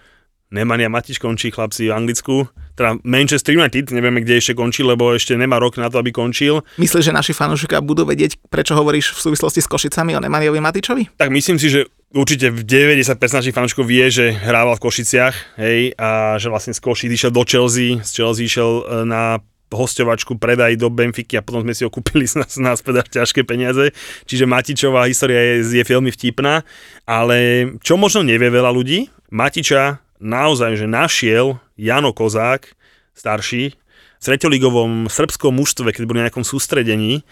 Nemanja Matič končí chlapci v Anglicku, teda Manchester United, nevieme, kde ešte končí, lebo ešte nemá rok na to, aby končil. Myslíš, že naši fanúšikovia budú vedieť, prečo hovoríš v súvislosti s Košicami o Nemaniovi Matičovi? Tak myslím si, že určite v 90% našich fanúšikov vie, že hrával v Košiciach, hej, a že vlastne z Košic išiel do Chelsea, z Chelsea išiel e, na hostovačku predaj do Benfiky a potom sme si ho kúpili z nás, nás teda ťažké peniaze. Čiže Matičová história je, je veľmi vtipná, ale čo možno nevie veľa ľudí, Matiča naozaj, že našiel Jano Kozák, starší, v treťoligovom srbskom mužstve, keď boli na nejakom sústredení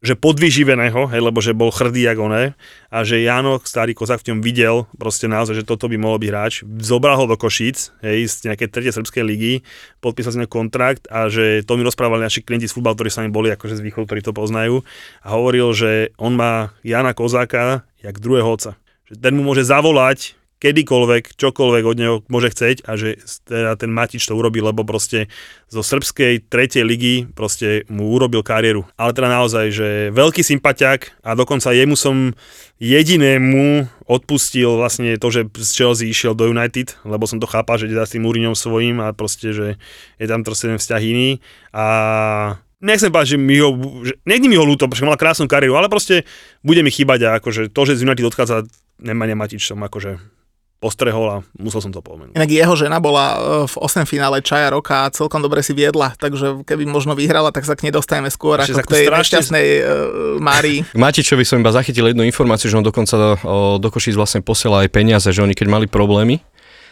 že podvyživeného, hej, lebo že bol chrdý jak oné a že Jano, starý kozák v ňom videl proste naozaj, že toto by mohol byť hráč. Zobral ho do Košíc, hej, z nejakej tretej srbskej ligy, podpísal si kontrakt a že to mi rozprávali naši klienti z futbal, ktorí sa mi boli akože z východu, ktorí to poznajú a hovoril, že on má Jana Kozáka jak druhého otca. Že ten mu môže zavolať kedykoľvek, čokoľvek od neho môže chceť a že teda ten Matič to urobil, lebo proste zo srbskej tretej ligy proste mu urobil kariéru. Ale teda naozaj, že veľký sympatiak a dokonca jemu som jedinému odpustil vlastne to, že z Chelsea išiel do United, lebo som to chápal, že ide s tým Úriňom svojím a proste, že je tam proste ten vzťah iný a nechcem povedať, že mi ho, že, mi ho ľúto, pretože mal krásnu kariéru, ale proste bude mi chýbať a akože to, že z United odchádza, nemá Matič som akože postrehol a musel som to pomenúť. Inak jeho žena bola e, v 8 finále Čaja roka a celkom dobre si viedla, takže keby možno vyhrala, tak sa k nej dostajeme skôr Ešte ako k tej strašne- nešťastnej uh, Márii. (laughs) K Matičovi som iba zachytil jednu informáciu, že on dokonca do, o, do Košíc vlastne posiela aj peniaze, že oni keď mali problémy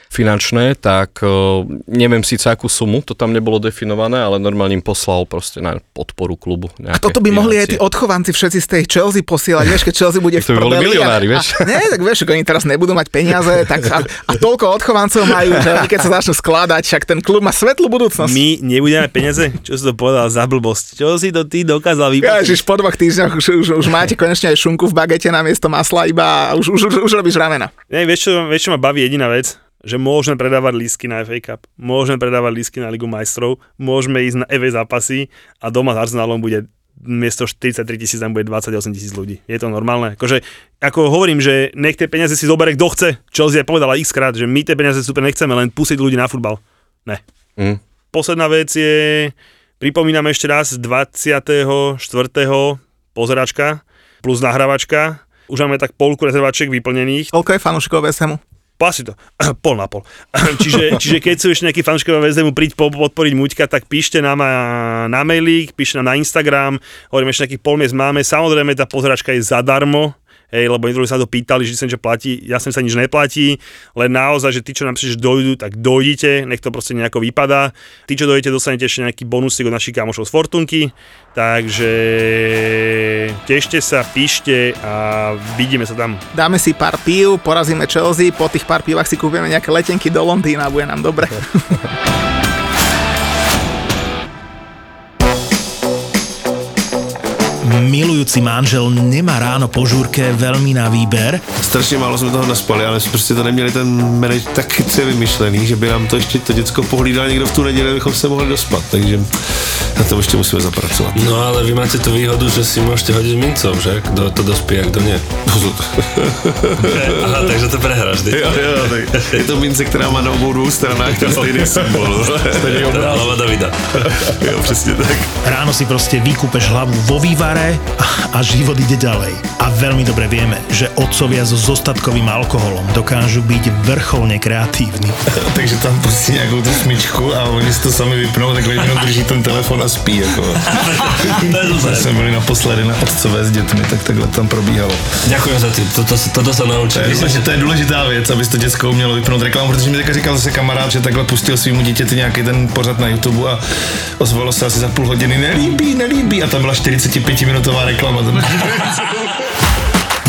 finančné, tak o, neviem síce akú sumu, to tam nebolo definované, ale normálne im poslal proste na podporu klubu. A toto by mohli aj tí odchovanci všetci z tej Chelsea posielať, vieš, keď Chelsea bude v (laughs) To by boli prdeli milionári, vieš. A, nie, tak vieš, oni teraz nebudú mať peniaze, tak a, a toľko odchovancov majú, že oni keď sa začnú skladať, však ten klub má svetlú budúcnosť. My nebudeme mať peniaze? Čo si to povedal za blbosť? Čo si to ty dokázal vyplatiť? Ježiš, po dvoch týždňoch už, už, už máte konečne aj šunku v bagete na miesto masla iba a už, už, už, už robíš ramena. Nie, vieš čo, vieš čo ma baví jediná vec? Že môžeme predávať lísky na FA Cup, môžeme predávať lísky na Ligu majstrov, môžeme ísť na FA zápasy a doma s Arsenalom bude miesto 43 tisíc tam bude 28 tisíc ľudí. Je to normálne? Akože, ako hovorím, že nech tie peniaze si zoberie kto chce. Chelsea aj povedala x krát, že my tie peniaze super nechceme, len pustiť ľudí na futbal. Ne. Mm. Posledná vec je, pripomínam ešte raz, 24. pozeračka plus nahrávačka. Už máme tak polku rezervačiek vyplnených. Koľko je fanúšikov West Hamu? Pasi to. (coughs) pol na pol. (coughs) čiže, čiže keď sú ešte nejakí fanúšikovia VSDmu príď po, podporiť Muťka, tak píšte nám na, mailík, píšte nám na Instagram, hovorím, ešte nejakých pol máme. Samozrejme, tá pozeračka je zadarmo, Hej, lebo niektorí sa to pýtali, že sa niečo platí, jasne sa nič neplatí, len naozaj, že tí, čo napíšte, že dojdú, tak dojdite, nech to proste nejako vypadá. Tí, čo dojdete, dostanete ešte nejaký bonusík od našich kamošov z Fortunky, takže tešte sa, píšte a vidíme sa tam. Dáme si pár pív, porazíme Chelsea, po tých pár pívach si kúpime nejaké letenky do Londýna bude nám dobre. (laughs) Milujúci manžel nemá ráno po žúrke veľmi na výber, Strašně málo jsme toho naspali, ale jsme prostě to neměli ten manage tak chytře vymyšlený, že by nám to ještě to děcko pohlídal někdo v tu neděli, abychom se mohli dospat, takže na to ještě musíme zapracovat. No ale vy máte tú výhodu, že si môžete hodiť mincov, že? Kto to dospí a kto nie. (laughs) Aha, takže to prehráš, ty. jo, jo, tak je to mince, která má na obou dvou stranách ten stejný symbol. Teda hlava Davida. jo, přesně tak. ráno si proste vykúpeš hlavu vo vývare a, život ide ďalej. A veľmi dobre vieme, že otcovia so zostatkovým alkoholom dokážu byť vrcholne kreatívni. (laughs) takže tam pustí nějakou tu smyčku a oni si to sami vypnou, takhle jenom drží ten telefon a spí. (laughs) To super. Když jsme byli naposledy na otcové s dětmi, tak takhle tam probíhalo. Ďakujem za ty, toto, toto sa To naučil. je, že to je důležitá věc, aby to děcko umělo vypnout reklamu, protože mi teďka říkal zase kamarád, že takhle pustil svýmu dítěti nějaký ten pořad na YouTube a ozvalo se asi za půl hodiny, nelíbí, nelíbí a tam byla 45 minutová reklama. (laughs)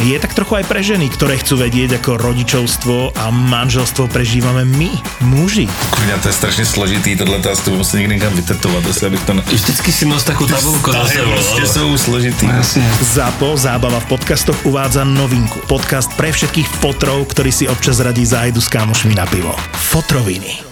je tak trochu aj pre ženy, ktoré chcú vedieť, ako rodičovstvo a manželstvo prežívame my, muži. Kurňa, to je strašně složitý, tohle to asi musím někdy někam vytetovat, asi abych to... Ne... Vždycky si nos takú tabulku za sebou. prostě jsou složitý. ZAPO Zábava v podcastoch uvádza novinku. Podcast pre všetkých fotrov, ktorí si občas radí zájdu s kámošmi na pivo. Fotroviny.